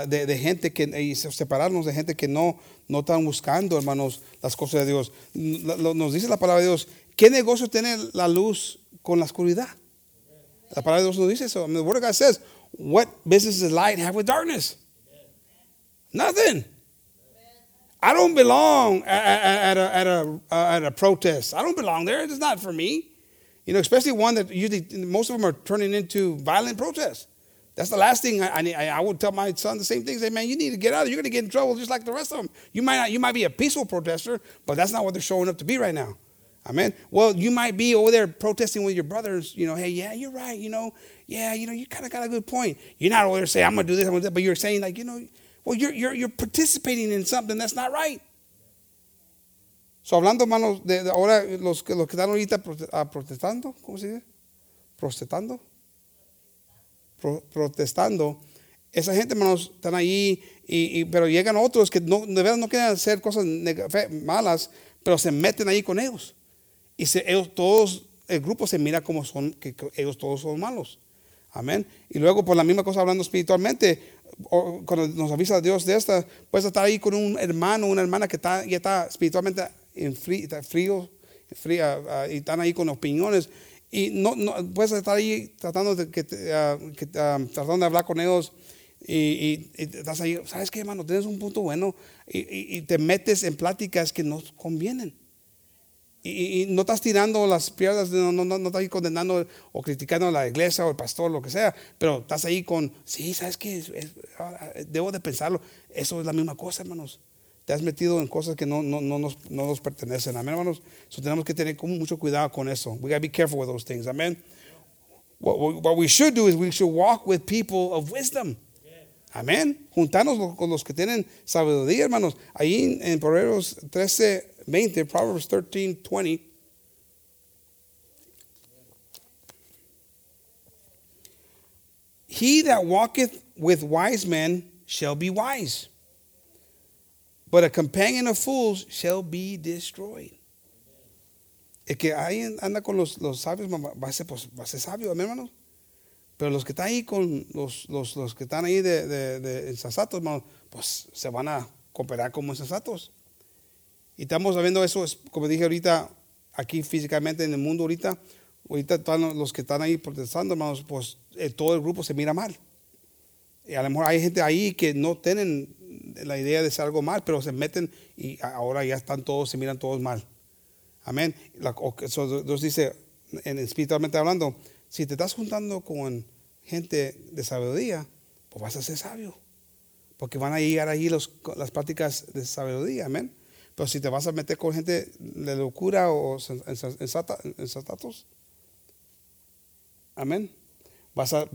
de, de, gente que, y separarnos de gente que no, no están buscando, hermanos, las cosas de Dios. Nos dice la palabra de Dios, ¿qué negocio tiene la luz con la oscuridad? La palabra de Dios nos dice eso. The Word of God says, what business does light have with darkness? Nothing. I don't belong at, at, a, at, a, uh, at a protest. I don't belong there. It's not for me. You know, especially one that usually most of them are turning into violent protests. That's the last thing I, I, I, would tell my son the same thing. Say, man, you need to get out. You're going to get in trouble just like the rest of them. You might not, you might be a peaceful protester, but that's not what they're showing up to be right now. Amen. Well, you might be over there protesting with your brothers. You know, hey, yeah, you're right. You know, yeah, you know, you kind of got a good point. You're not over there saying I'm going to do this, I'm going to do that, but you're saying like, you know, well, you're you're you're participating in something that's not right. So hablando, hermanos, de, de ahora los que los que están ahorita ah, protestando, ¿cómo se dice? Protestando protestando, esa gente, hermanos, están ahí, y, pero llegan otros que no, de verdad no quieren hacer cosas malas, pero se meten ahí con ellos. Y se, ellos todos, el grupo se mira como son, que, ellos todos son malos. Amén. Y luego, por la misma cosa, hablando espiritualmente, cuando nos avisa Dios de esta, puedes estar ahí con un hermano, una hermana que está, ya está espiritualmente en frío, frío, fría, y están ahí con opiniones Y no, puedes estar ahí tratando de, que, uh, tratando de hablar con ellos y, estás ahí, ¿sabes qué, hermano? Tienes un punto bueno y, y te metes en pláticas que no convienen. Y, no estás tirando las piedras, no, no, no, estás ahí condenando o criticando a la iglesia o el pastor, lo que sea, pero estás ahí con, sí, ¿sabes qué? Ah, debo de pensarlo. Eso es la misma cosa, hermanos. Te has metido en cosas que no, no, no, nos, no nos pertenecen. Amén, hermanos. So tenemos que tener mucho cuidado con eso. We got to be careful with those things. Amén. What, what we should do is we should walk with people of wisdom. Amén. Juntarnos con los que tienen sabiduría, hermanos. Ahí en Proverbios 13, 20, Proverbs 13, 20. He that walketh with wise men shall be wise, but a companion of fools shall be destroyed. El que ahí anda con los, los sabios va a, ser, pues, va a ser sabio, hermanos. Pero los que están ahí con los, los, los que están ahí de, de, de insensatos, pues se van a cooperar como insensatos. Y estamos viendo eso, como dije ahorita, aquí físicamente en el mundo ahorita, ahorita todos los que están ahí protestando, hermanos, pues eh, todo el grupo se mira mal. Y a lo mejor hay gente ahí que no tienen la idea de hacer algo mal, pero se meten y ahora ya están todos, se miran todos mal. Amén. Dios dice, en, espiritualmente hablando, si te estás juntando con gente de sabiduría, pues vas a ser sabio. Porque van a llegar ahí los, las prácticas de sabiduría. Amén. Pero si te vas a meter con gente de locura o ensatatos, amén. Vas a,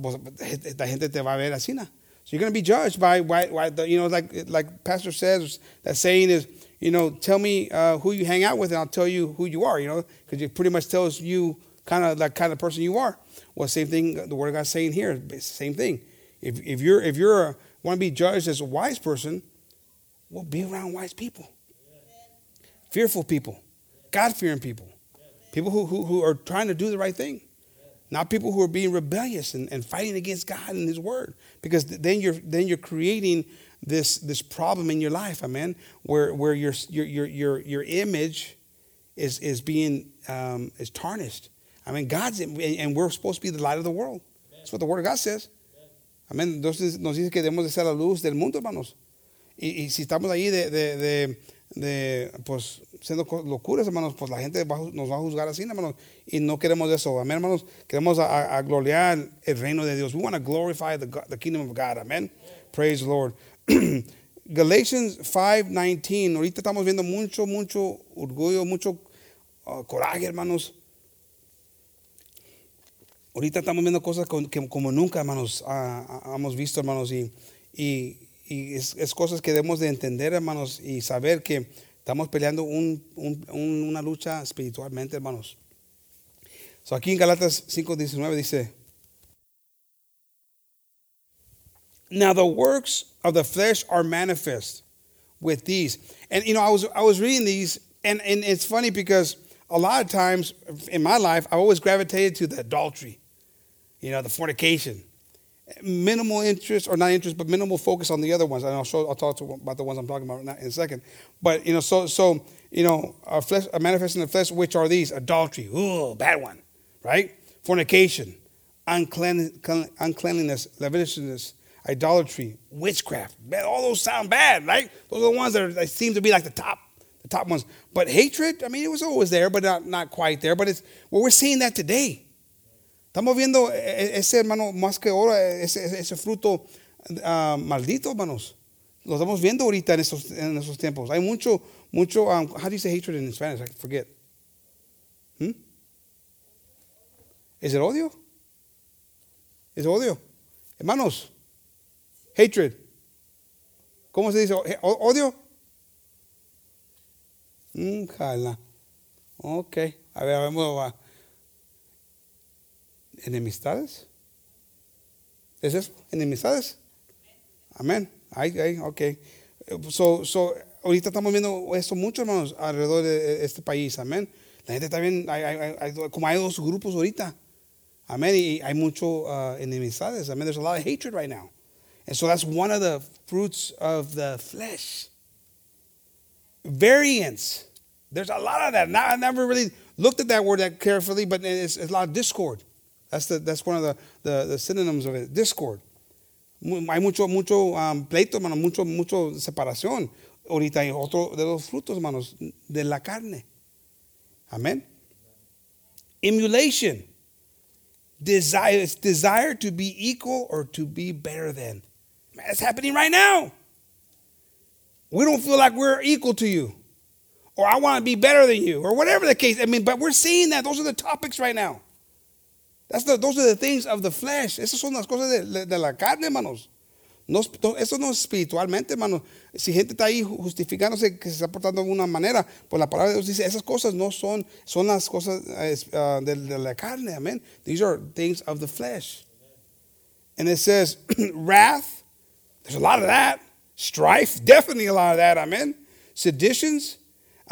la gente te va a ver así. You're going to be judged by, why, why the, you know, like, like Pastor says, that saying is, you know, tell me uh, who you hang out with and I'll tell you who you are, you know, because it pretty much tells you kind of like kind of person you are. Well, same thing the Word of God's saying here, same thing. If, if you're, if you're want to be judged as a wise person, well, be around wise people fearful people, God fearing people, people who, who, who are trying to do the right thing. Not people who are being rebellious and, and fighting against God and His Word. Because then you're then you're creating this this problem in your life, amen, where where your your your your, your image is is being um, is tarnished. I mean, God's and we're supposed to be the light of the world. That's what the Word of God says. Amén. Entonces nos dice que debemos de ser la luz del mundo, hermanos. Y, y si estamos ahí de, de, de de, pues, siendo locuras, hermanos, pues la gente nos va a juzgar así, hermanos, y no queremos eso, amén, hermanos, queremos a, a gloriar el reino de Dios. We want to glorify the, the kingdom of God, amén. Praise the Lord. Galatians 5:19, ahorita estamos viendo mucho, mucho orgullo, mucho uh, coraje, hermanos. Ahorita estamos viendo cosas que como nunca, hermanos, uh, hemos visto, hermanos, y, y y es, cosas que debemos de entender, hermanos, y saber que estamos peleando una lucha espiritualmente, hermanos. So aquí en Galatas 5:19 dice, Now the works of the flesh are manifest with these. And you know, I was I was reading these, and, and it's funny because a lot of times in my life, I've always gravitated to the adultery, you know, the fornication minimal interest or not interest, but minimal focus on the other ones. And I'll show, I'll talk about the ones I'm talking about in a second. But you know, so so you know, our flesh, a manifesting the flesh, which are these? Adultery, ooh, bad one, right? Fornication, unclean, uncleanliness, lasciviousness, idolatry, witchcraft. Man, all those sound bad, right? Those are the ones that, are, that seem to be like the top, the top ones. But hatred, I mean, it was always there, but not, not quite there. But it's well, we're seeing that today. Estamos viendo e, e, ese hermano más que oro, ese, ese fruto uh, maldito, hermanos. Lo estamos viendo ahorita en esos, en tiempos. Hay mucho, mucho, um, how do you say hatred in Spanish? I forget. Hmm? ¿Es el odio? ¿Es odio? Hermanos, hatred. ¿Cómo se dice? ¿Odio? Mm, jala. Ok. A ver, a ver, va enemistades. ¿Es eso? ¿Enemistades? Amén. Ahí, ahí, ok. So, so, ahorita estamos viendo esto mucho, hermanos, alrededor de este país. Amén. La gente también, hay, hay, hay, como hay dos grupos ahorita. Amén. Y hay mucho uh, enemistades. Amén. There's a lot of hatred right now. And so that's one of the fruits of the flesh. Variance. There's a lot of that. Now, I never really looked at that word that carefully, but it's, it's a lot of discord. That's, the, that's one of the, the, the synonyms of it, discord. Hay mucho, mucho um, pleito, hermano, mucho, mucho separación. Ahorita hay otro de los frutos, hermanos, de la carne. Amén. Emulation. Desire, desire to be equal or to be better than. That's happening right now. We don't feel like we're equal to you. Or I want to be better than you. Or whatever the case. I mean, but we're seeing that. Those are the topics right now. That's the, those are the things of the flesh. Esas son las cosas de, la carne, hermanos. No, eso no es espiritualmente, hermano. Si gente está ahí justificándose que se está portando de una manera, pues la palabra de Dios dice, esas cosas no son, son las cosas uh, de, la carne, amén. These are things of the flesh. And it says, wrath, there's a lot of that. Strife, definitely a lot of that, amen. Seditions,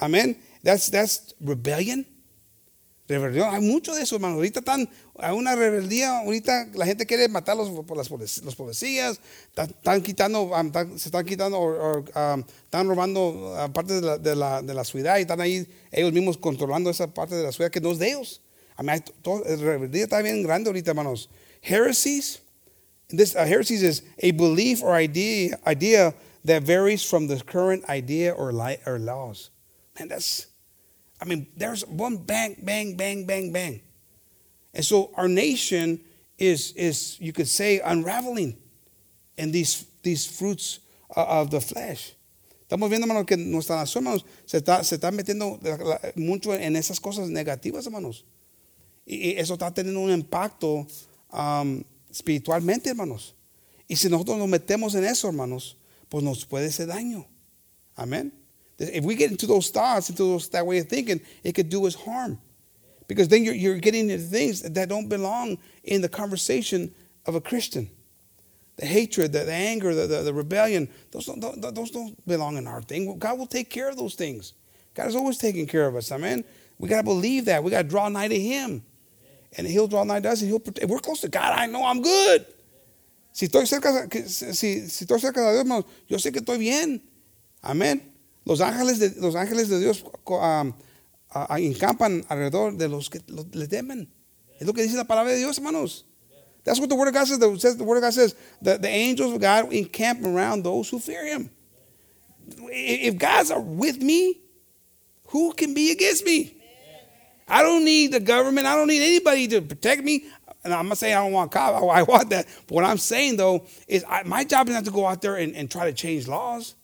amen. That's, that's rebellion. Rebelión, hay mucho de eso, hermano. Ahorita están, hay una rebeldía, ahorita la gente quiere matarlos por las los policías, están, quitando, se están quitando, están robando parte de la, de, la, ciudad y están ahí ellos mismos controlando esa parte de la ciudad que no es de ellos. I mean, todo, la rebeldía está bien grande ahorita, hermanos. Heresies, this uh, heresies is a belief or idea, idea that varies from the current idea or, or laws. Man, that's I mean, there's one bang, bang, bang, bang, bang. And so our nation is, is you could say, unraveling in these, these fruits of the flesh. Estamos viendo, hermanos, que nuestra nación, hermanos, se está, se está metiendo mucho en esas cosas negativas, hermanos. Y eso está teniendo un impacto um, espiritualmente, hermanos. Y si nosotros nos metemos en eso, hermanos, pues nos puede hacer daño. Amén. If we get into those thoughts, into those, that way of thinking, it could do us harm. Because then you're, you're getting into things that don't belong in the conversation of a Christian. The hatred, the, the anger, the, the, the, rebellion, those don't, those don't belong in our thing. God will take care of those things. God is always taking care of us. Amen. We got to believe that. We got to draw nigh to Him. And He'll draw nigh to us and He'll protect. We're close to God, I know I'm good. Si estoy cerca, si, si estoy cerca de Dios, yo sé que estoy bien. Amén. Los ángeles de, los ángeles de Dios um, uh, encampan alrededor de los que le temen. Es lo que dice la palabra de Dios, hermanos. That's what the Word of God says. The, the Word of God says that the angels of God encamp around those who fear Him. If God's are with me, who can be against me? I don't need the government. I don't need anybody to protect me. And I'm not saying I don't want cop. I want that. But what I'm saying though is I, my job is not to go out there and, and try to change laws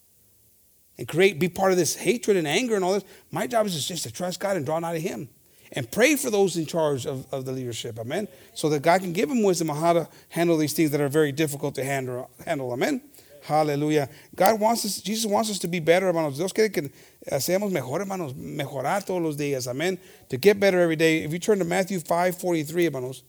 and create, be part of this hatred and anger and all this. My job is just to trust God and draw nigh to Him and pray for those in charge of, of the leadership. Amen. So that God can give them wisdom on how to handle these things that are very difficult to handle. handle. Amen. Hallelujah. God wants us, Jesus wants us to be better, hermanos. Dios quiere que eh, seamos mejor, hermanos. Mejorar todos los días. Amen. To get better every day. If you turn to Matthew 5 43, hermanos.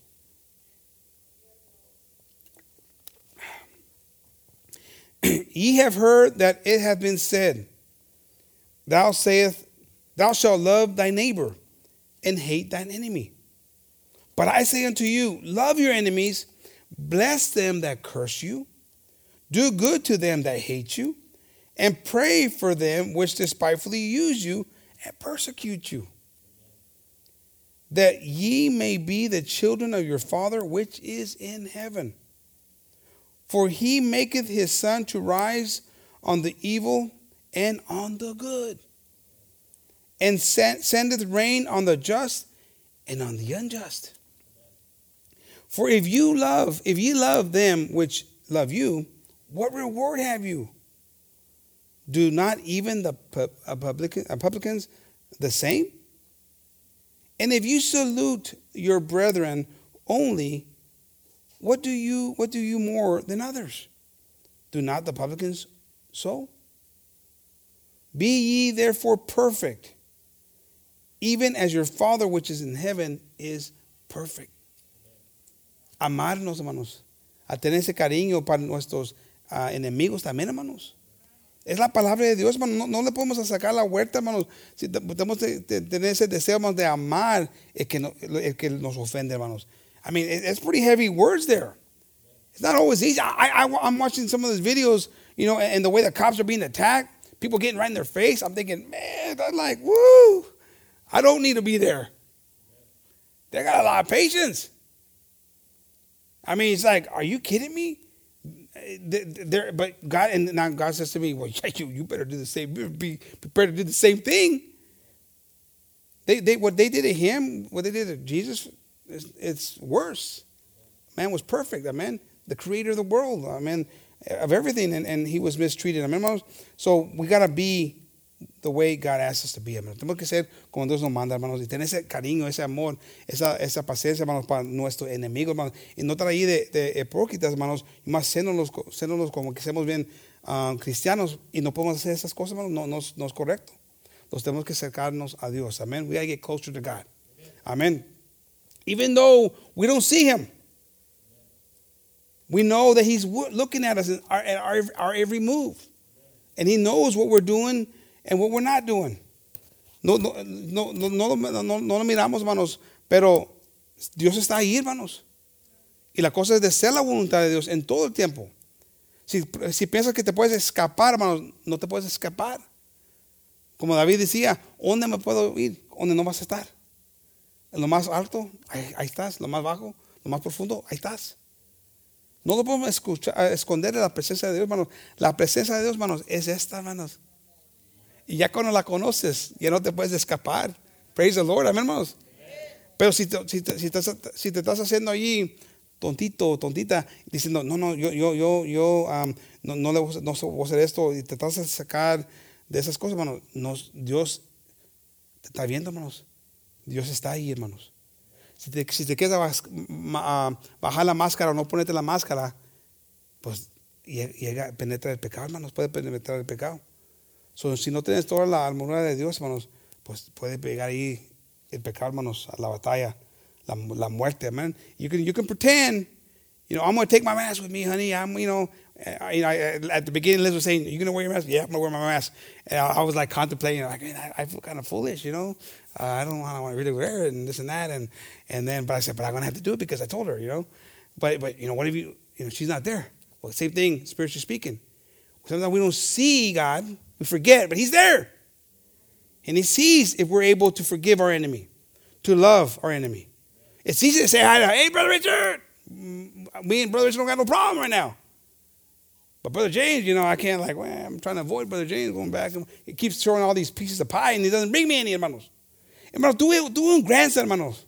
Ye have heard that it hath been said, Thou sayest, Thou shalt love thy neighbor and hate thine enemy. But I say unto you, love your enemies, bless them that curse you, do good to them that hate you, and pray for them which despitefully use you and persecute you, that ye may be the children of your Father which is in heaven. For he maketh his sun to rise on the evil and on the good, and sendeth rain on the just and on the unjust. For if you love, if ye love them which love you, what reward have you? Do not even the uh, uh, publicans the same? And if you salute your brethren only, what do you what do you more than others? Do not the publicans so? Be ye therefore perfect, even as your Father which is in heaven is perfect. Amarnos, hermanos. A tener ese cariño para nuestros uh, enemigos también, hermanos. Es la palabra de Dios, hermanos. No, no, le podemos sacar la huerta, hermanos. Si tenemos que tener ese deseo, de amar el que, no, el que nos ofende, hermanos. I mean, it's pretty heavy words there. It's not always easy. I, I, am watching some of those videos, you know, and the way the cops are being attacked, people getting right in their face. I'm thinking, man, I'm like, woo, I don't need to be there. They got a lot of patience. I mean, it's like, are you kidding me? There, but God, and now God says to me, "Well, yeah, you, you better do the same. Be prepared to do the same thing." They, they, what they did to him, what they did to Jesus, it's, it's worse. Man was perfect. I mean, the creator of the world. I mean, of everything, and, and he was mistreated. I mean, so we gotta be the way God asks us to be, hermanos. Tenemos que ser como Dios nos manda, hermanos, y tener ese cariño, ese amor, esa, esa paciencia, hermanos, para nuestros enemigos, hermanos, y no estar ahí de, de hipócritas, hermanos, y más siéndonos como que seamos bien uh, cristianos y no podemos hacer esas cosas, hermanos, no, no, no es correcto. Nos tenemos que acercarnos a Dios, amén. We gotta get closer to God, amén. Even though we don't see Him, we know that He's looking at us our, at our, every move, and He knows what we're doing and what we're not doing. No, no, no, no, no, no, no lo miramos, hermanos, pero Dios está ahí, hermanos. Y la cosa es de ser la voluntad de Dios en todo el tiempo. Si, si piensas que te puedes escapar, hermanos, no te puedes escapar. Como David decía, ¿dónde me puedo ir? ¿Dónde no vas a estar? Lo más alto, ahí, estás. Lo más bajo, lo más profundo, ahí estás. No lo podemos escuchar, esconder de la presencia de Dios, hermanos. La presencia de Dios, hermanos, es esta, hermanos. Y ya cuando la conoces, ya no te puedes escapar. Praise the Lord, amén, hermanos. Pero si te, si, te, si, si te, estás haciendo allí tontito, tontita, diciendo, no, no, yo, yo, yo, yo um, no, no, le voy, no voy a hacer esto, y te estás a sacar de esas cosas, hermanos, nos, Dios te está viendo, hermanos. Dios está ahí, hermanos. Si te, si quieres bajar la máscara o no ponerte la máscara, pues penetra el pecado, hermanos, puede penetrar el pecado. So, si no tienes toda la armadura de Dios, hermanos, pues puede pegar ahí el pecado, hermanos, a la batalla, la, muerte, amen. You can, you can pretend, you know, I'm going to take my mask with me, honey. I'm, you know, you know, at the beginning, Liz was saying, "You gonna wear your mask?" Yeah, I'm gonna wear my mask. And I, was like contemplating, like, I, I, feel kind of foolish, you know. Uh, I don't want to really wear it and this and that, and and then, but I said, but I'm gonna have to do it because I told her, you know. But but you know, what if you, you know, she's not there? Well, same thing, spiritually speaking. Sometimes we don't see God we forget, but He's there. And He sees if we're able to forgive our enemy, to love our enemy. It's easy to say hi to, hey, Brother Richard. Mm, me and Brother Richard don't got no problem right now. But Brother James, you know, I can't like, well, I'm trying to avoid Brother James going back. He keeps throwing all these pieces of pie and he doesn't bring me any, hermanos. Hermanos, tuve, tuve un grandson, hermanos.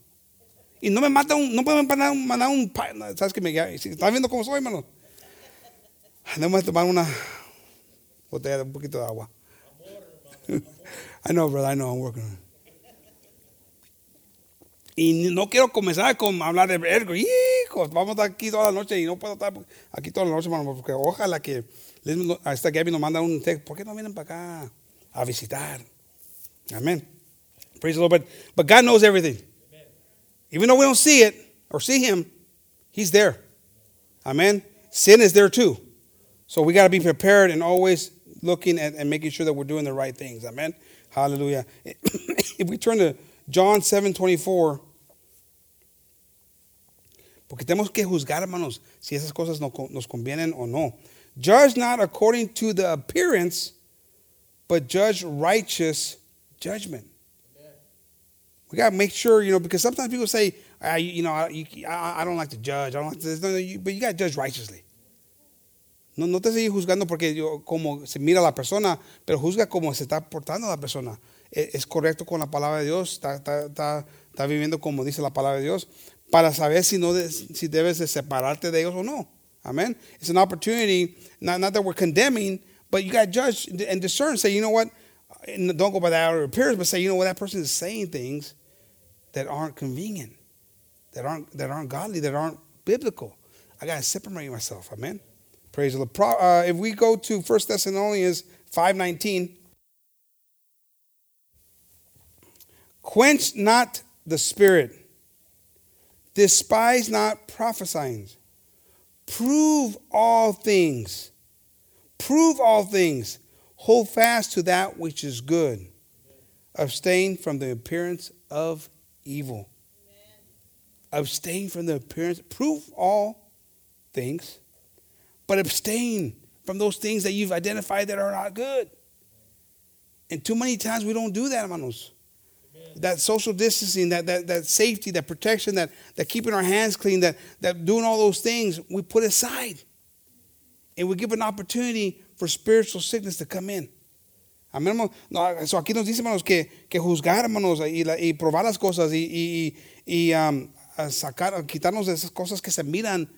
Y no me mata un, no pueden mandar un, mandar un pie. ¿Sabes qué me si ¿Estás viendo cómo soy, hermanos? Debemos tomar una, botella de un poquito de agua. I know, brother, I know, I'm working on it. Y no quiero comenzar con hablar de ergo. Hijos, vamos a estar aquí toda la noche y no puedo estar aquí toda la noche, hermano, porque ojalá que a esta Gaby nos manda un texto. ¿Por qué no vienen para acá a visitar? Amen. Praise the Lord. But, but God knows everything. Amen. Even though we don't see it or see Him, He's there. Amen. Sin is there too. So we got to be prepared and always looking at and making sure that we're doing the right things. Amen. Hallelujah. if we turn to John 7 24, porque tenemos que juzgar, hermanos, si esas cosas nos convienen o no. Judge not according to the appearance, but judge righteous judgment. We got to make sure, you know, because sometimes people say, ah, you know, I, I, don't like to judge, I don't like to, but you got to judge righteously. No, no te sigue juzgando porque yo, como se mira la persona, pero juzga cómo se está portando la persona. ¿Es, es correcto con la palabra de Dios? ¿Está, está, está, está, viviendo como dice la palabra de Dios? Para saber si, no de, si debes de separarte de ellos o no. Amen. It's an opportunity, not, not that we're condemning, but you got to judge and discern. Say, you know what? Don't go by the outer appearance, but say, you know what? That person is saying things that aren't convenient, that aren't, that aren't godly, that aren't biblical. I got to separate myself. Amen. Praise the Lord. Uh, if we go to 1 Thessalonians 5.19, quench not the spirit, despise not prophesying, prove all things, prove all things, hold fast to that which is good, abstain from the appearance of evil. Abstain from the appearance, prove all things but abstain from those things that you've identified that are not good. And too many times we don't do that, hermanos. That social distancing, that, that, that safety, that protection, that, that keeping our hands clean, that, that doing all those things, we put aside. And we give an opportunity for spiritual sickness to come in. Amén, hermano. No, so aquí nos dice, hermanos, que, que juzgar, hermanos, y, la, y probar las cosas y, y, y um, sacar, quitarnos de esas cosas que se miran,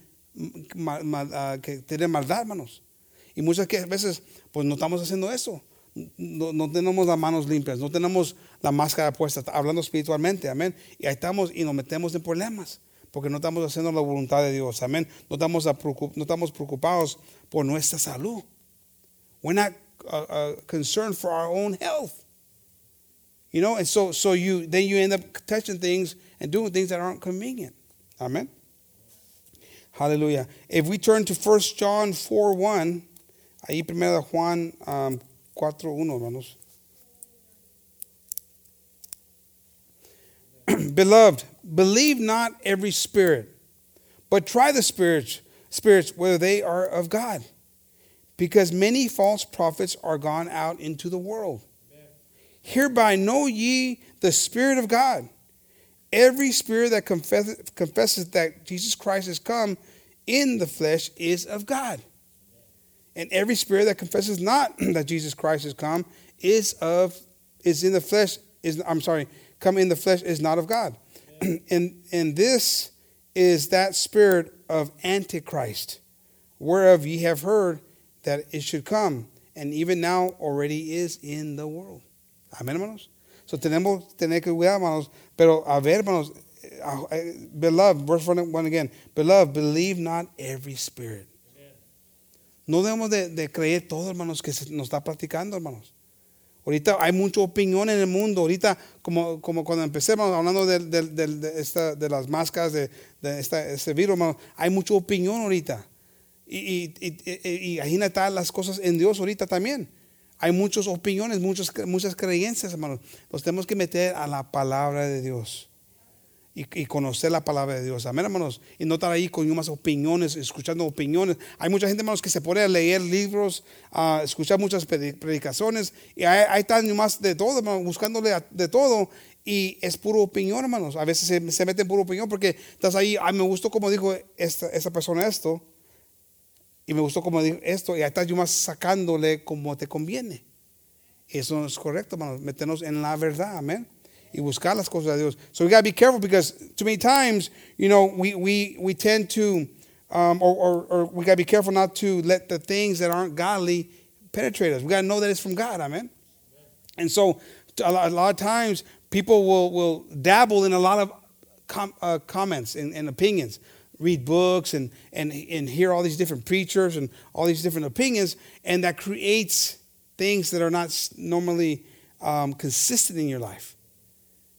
mal, mal, uh, que tienen maldad, hermanos. Y muchas veces, pues no estamos haciendo eso. No, no, tenemos las manos limpias, no tenemos la máscara puesta, hablando espiritualmente, amén. Y ahí estamos y nos metemos en problemas, porque no estamos haciendo la voluntad de Dios, amén. No estamos, no estamos preocupados por nuestra salud. We're not uh, uh, concerned for our own health. You know, and so, so you then you end up touching things and doing things that aren't convenient. Amen. Hallelujah. If we turn to 1 John 4 1, ahí primero Juan um, 4 1, hermanos. Beloved, believe not every spirit, but try the spirits, spirits whether they are of God because many false prophets are gone out into the world. Amen. Hereby know ye the Spirit of God. Every spirit that confesseth, confesses that Jesus Christ has come in the flesh is of God. And every spirit that confesses not that Jesus Christ has come is of is in the flesh is I'm sorry, come in the flesh is not of God. and and this is that spirit of antichrist, whereof ye have heard that it should come, and even now already is in the world. Amén, hermanos. So tenemos tener que cuidar, hermanos. Pero a ver, hermanos, eh, beloved, verse one again. Beloved, believe not every spirit. No debemos de, creer todo, hermanos, que se nos está practicando, hermanos. Ahorita hay mucha opinión en el mundo. Ahorita, como, como cuando empecé, hermanos, hablando de, de, de, esta, las máscaras de, esta, este virus, hermanos, hay mucha opinión ahorita. Y, y, y, y ahí las cosas en Dios ahorita también. Hay muchas opiniones, muchas, muchas creencias, hermanos. Nos tenemos que meter a la palabra de Dios y, y, conocer la palabra de Dios. Amén, hermanos. Y no estar ahí con más opiniones, escuchando opiniones. Hay mucha gente, hermanos, que se pone a leer libros, a escuchar muchas predicaciones. Y ahí, ahí están más de todo, hermanos, buscándole de todo. Y es puro opinión, hermanos. A veces se, se mete en puro opinión porque estás ahí, ay, me gustó como dijo esta, esta persona esto. Y me gustó como dijo esto, y ahí estás más sacándole como te conviene. Eso no es correcto, hermanos. Meternos en la verdad, amén. Y buscar las cosas de Dios. So we got to be careful because too many times, you know, we, we, we tend to, um, or, or, or we got to be careful not to let the things that aren't godly penetrate us. We got to know that it's from God, amen. And so a lot, of times people will, will dabble in a lot of com, uh, comments and, and opinions read books and, and, and hear all these different preachers and all these different opinions, and that creates things that are not normally um, consistent in your life.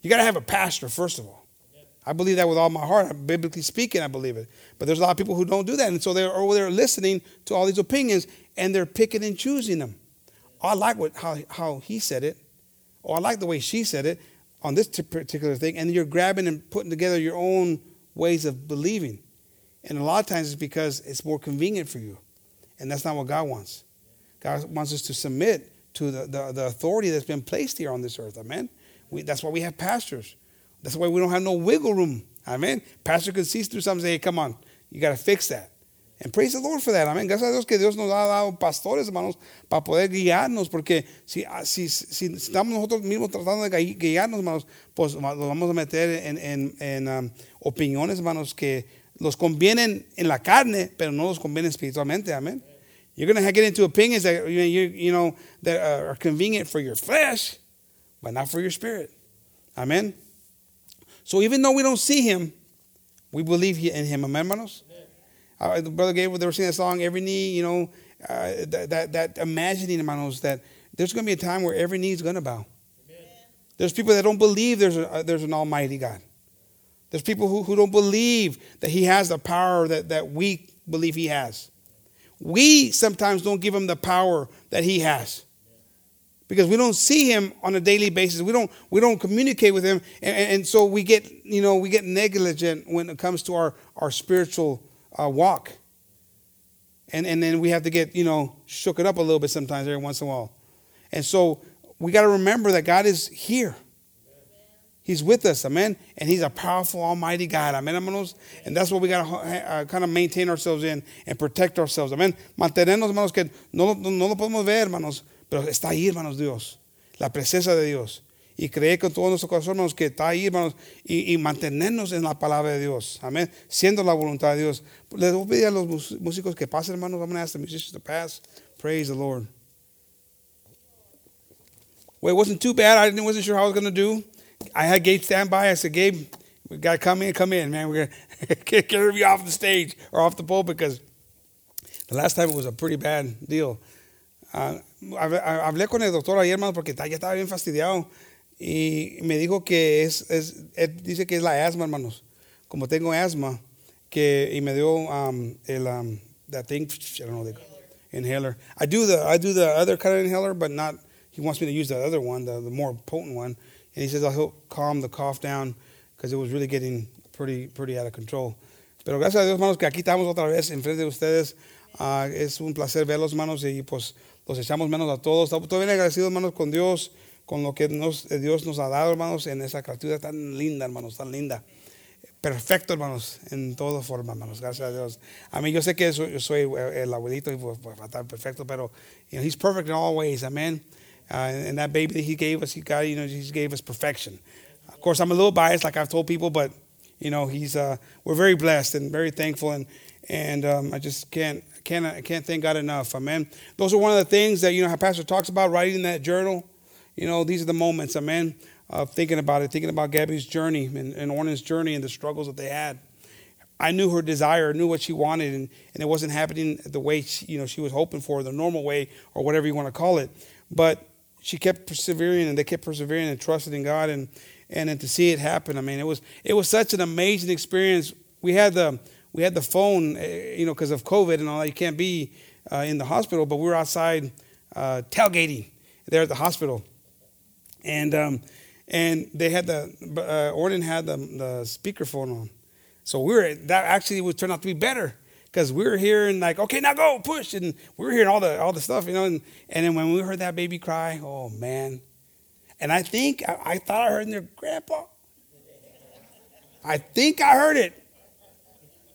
You got to have a pastor, first of all. I believe that with all my heart. Biblically speaking, I believe it. But there's a lot of people who don't do that. And so they're over there listening to all these opinions and they're picking and choosing them. Oh, I like what, how, how he said it. Or oh, I like the way she said it on this particular thing. And you're grabbing and putting together your own ways of believing. And a lot of times it's because it's more convenient for you. And that's not what God wants. God wants us to submit to the, the, the authority that's been placed here on this earth. Amen. That's why we have pastors. That's why we don't have no wiggle room. Amen. Pastor can see through something and say, hey, come on, you got to fix that. And praise the Lord for that. Amén. Gracias a Dios que Dios nos ha dado pastores, hermanos, para poder guiarnos. Porque si, ah, si, si estamos nosotros mismos tratando de guiarnos, hermanos, pues nos vamos a meter en, en, en um, opiniones, hermanos, que los convienen en la carne, pero no los convienen espiritualmente. Amen. You're going to get into opinions that you know that are convenient for your flesh, but not for your spirit. Amen. So even though we don't see him, we believe in him. Amen, hermanos. Uh, Brother Gabriel, they were singing that song, every knee, you know, uh, that, that, that imagining, hermanos, that there's going to be a time where every knee is going to bow. Amen. There's people that don't believe there's, a, there's an almighty God. There's people who, who don't believe that he has the power that, that we believe he has. We sometimes don't give him the power that he has because we don't see him on a daily basis. We don't we don't communicate with him, and, and so we get you know we get negligent when it comes to our our spiritual uh, walk. And and then we have to get you know shook it up a little bit sometimes every once in a while, and so we got to remember that God is here. He's with us, amen. And He's a powerful, almighty God, amen, hermanos. And that's what we got to uh, kind of maintain ourselves in and protect ourselves, amen. Mantenernos, hermanos, que no, no, no lo podemos ver, hermanos, pero está ahí, hermanos, Dios. La presencia de Dios. Y creer con todo nuestro corazón, hermanos, que está ahí, hermanos, y, y mantenernos en la palabra de Dios, amén. Siendo la voluntad de Dios. Les voy a pedir a los músicos que pasen, hermanos. I'm going to ask the musicians to pass. Praise the Lord. Well, it wasn't too bad. I wasn't sure how I was going to do. I had Gabe stand by. I said, Gabe, we got to come in, come in, man. We're going to get you off the stage or off the pole because the last time it was a pretty bad deal. Uh, hablé con el doctor ayer, hermano, porque ya estaba bien fastidiado. Y me dijo que es, es dice que es la asma, hermanos. Como tengo asma, que, y me dio um, el, um, that thing, I don't know, the inhaler. I do the, I do the other kind of inhaler, but not, he wants me to use the other one, the, more potent one. And he says, I'll help calm the cough down because it was really getting pretty, pretty out of control. Pero gracias a Dios, hermanos, que aquí estamos otra vez enfrente de ustedes. Uh, es un placer verlos, hermanos, y pues los echamos menos a todos. Estoy bien agradecido, hermanos, con Dios, con lo que nos, Dios nos ha dado, hermanos, en esa criatura tan linda, hermanos, tan linda. Perfecto, hermanos, en toda forma, hermanos, gracias a Dios. A mí yo sé que soy, yo soy el abuelito y estar perfecto, pero you know, he's perfect in all ways, amen. Uh, and that baby that he gave us, he got, you know, he gave us perfection. Of course, I'm a little biased, like I've told people, but you know, he's uh, we're very blessed and very thankful, and and um, I just can't can't I can't thank God enough. Amen. Those are one of the things that you know, how Pastor talks about writing that journal. You know, these are the moments, amen, of thinking about it, thinking about Gabby's journey and, and Ornan's journey and the struggles that they had. I knew her desire, knew what she wanted, and, and it wasn't happening the way she, you know she was hoping for, the normal way, or whatever you want to call it. But she kept persevering and they kept persevering and trusting in God and and then to see it happen. I mean, it was it was such an amazing experience. We had the we had the phone, eh, you know, because of COVID and all that. You can't be uh, in the hospital, but we were outside uh, tailgating there at the hospital, and um, and they had the uh, Ornan had the the speakerphone on, so we were that actually would turn out to be better because we were hearing like, okay, now go push, and we were hearing all the all the stuff, you know. And, and then when we heard that baby cry, oh man! And I think I, I thought I heard their grandpa. I think I heard it.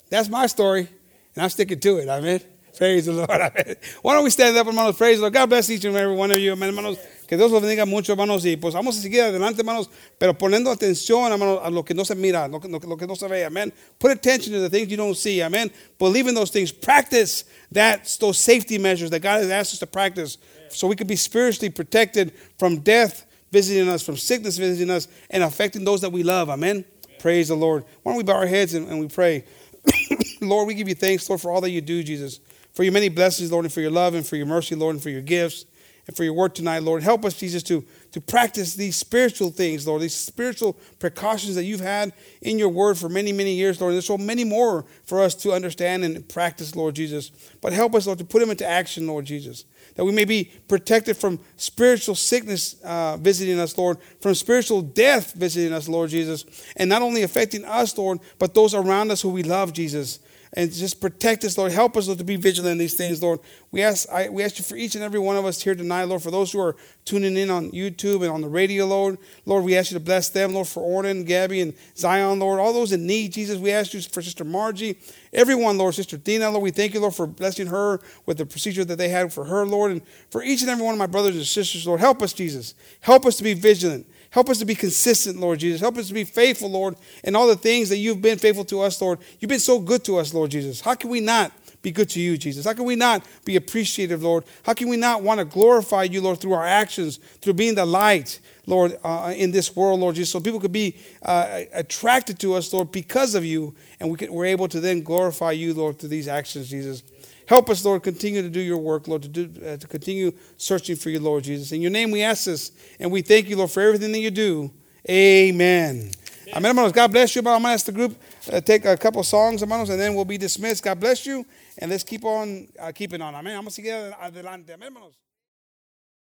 That's my story, and I'm sticking to it. Amen. Praise the Lord. Amen. Why don't we stand up, hermanos? Praise the Lord. God bless each and every one of you, hermanos. Que Dios los bendiga mucho, hermanos. Y pues vamos a seguir adelante, hermanos, pero poniendo atención, hermanos, a lo que no se mira, lo que, lo, que no se ve. Amen. Put attention to the things you don't see. Amen. Believe in those things. Practice that, those safety measures that God has asked us to practice so we can be spiritually protected from death visiting us, from sickness visiting us, and affecting those that we love. Amen. Praise the Lord. Why don't we bow our heads and, and we pray? Lord, we give you thanks, Lord, for all that you do, Jesus. For your many blessings, Lord, and for your love and for your mercy, Lord, and for your gifts and for your word tonight, Lord. Help us, Jesus, to, to practice these spiritual things, Lord, these spiritual precautions that you've had in your word for many, many years, Lord. There's so many more for us to understand and practice, Lord Jesus. But help us, Lord, to put them into action, Lord Jesus. That we may be protected from spiritual sickness uh, visiting us, Lord, from spiritual death visiting us, Lord Jesus. And not only affecting us, Lord, but those around us who we love, Jesus and just protect us, Lord. Help us, Lord, to be vigilant in these things, Lord. We ask, I, we ask you for each and every one of us here tonight, Lord, for those who are tuning in on YouTube and on the radio, Lord. Lord, we ask you to bless them, Lord, for Ornan, Gabby, and Zion, Lord. All those in need, Jesus, we ask you for Sister Margie, everyone, Lord, Sister Dina, Lord. We thank you, Lord, for blessing her with the procedure that they had for her, Lord, and for each and every one of my brothers and sisters, Lord. Help us, Jesus. Help us to be vigilant. Help us to be consistent, Lord Jesus. Help us to be faithful, Lord, in all the things that you've been faithful to us, Lord. You've been so good to us, Lord Jesus. How can we not be good to you, Jesus? How can we not be appreciative, Lord? How can we not want to glorify you, Lord, through our actions, through being the light, Lord, uh, in this world, Lord Jesus, so people could be uh, attracted to us, Lord, because of you, and we we're able to then glorify you, Lord, through these actions, Jesus. Help us, Lord, continue to do your work, Lord, to, do, uh, to continue searching for you, Lord Jesus. In your name we ask this, and we thank you, Lord, for everything that you do. Amen. Amen, hermanos. God bless you. I'm going to ask the group uh, take a couple songs, hermanos, and then we'll be dismissed. God bless you, and let's keep on uh, keeping on. Amen. Vamos a seguir adelante. Amén, hermanos.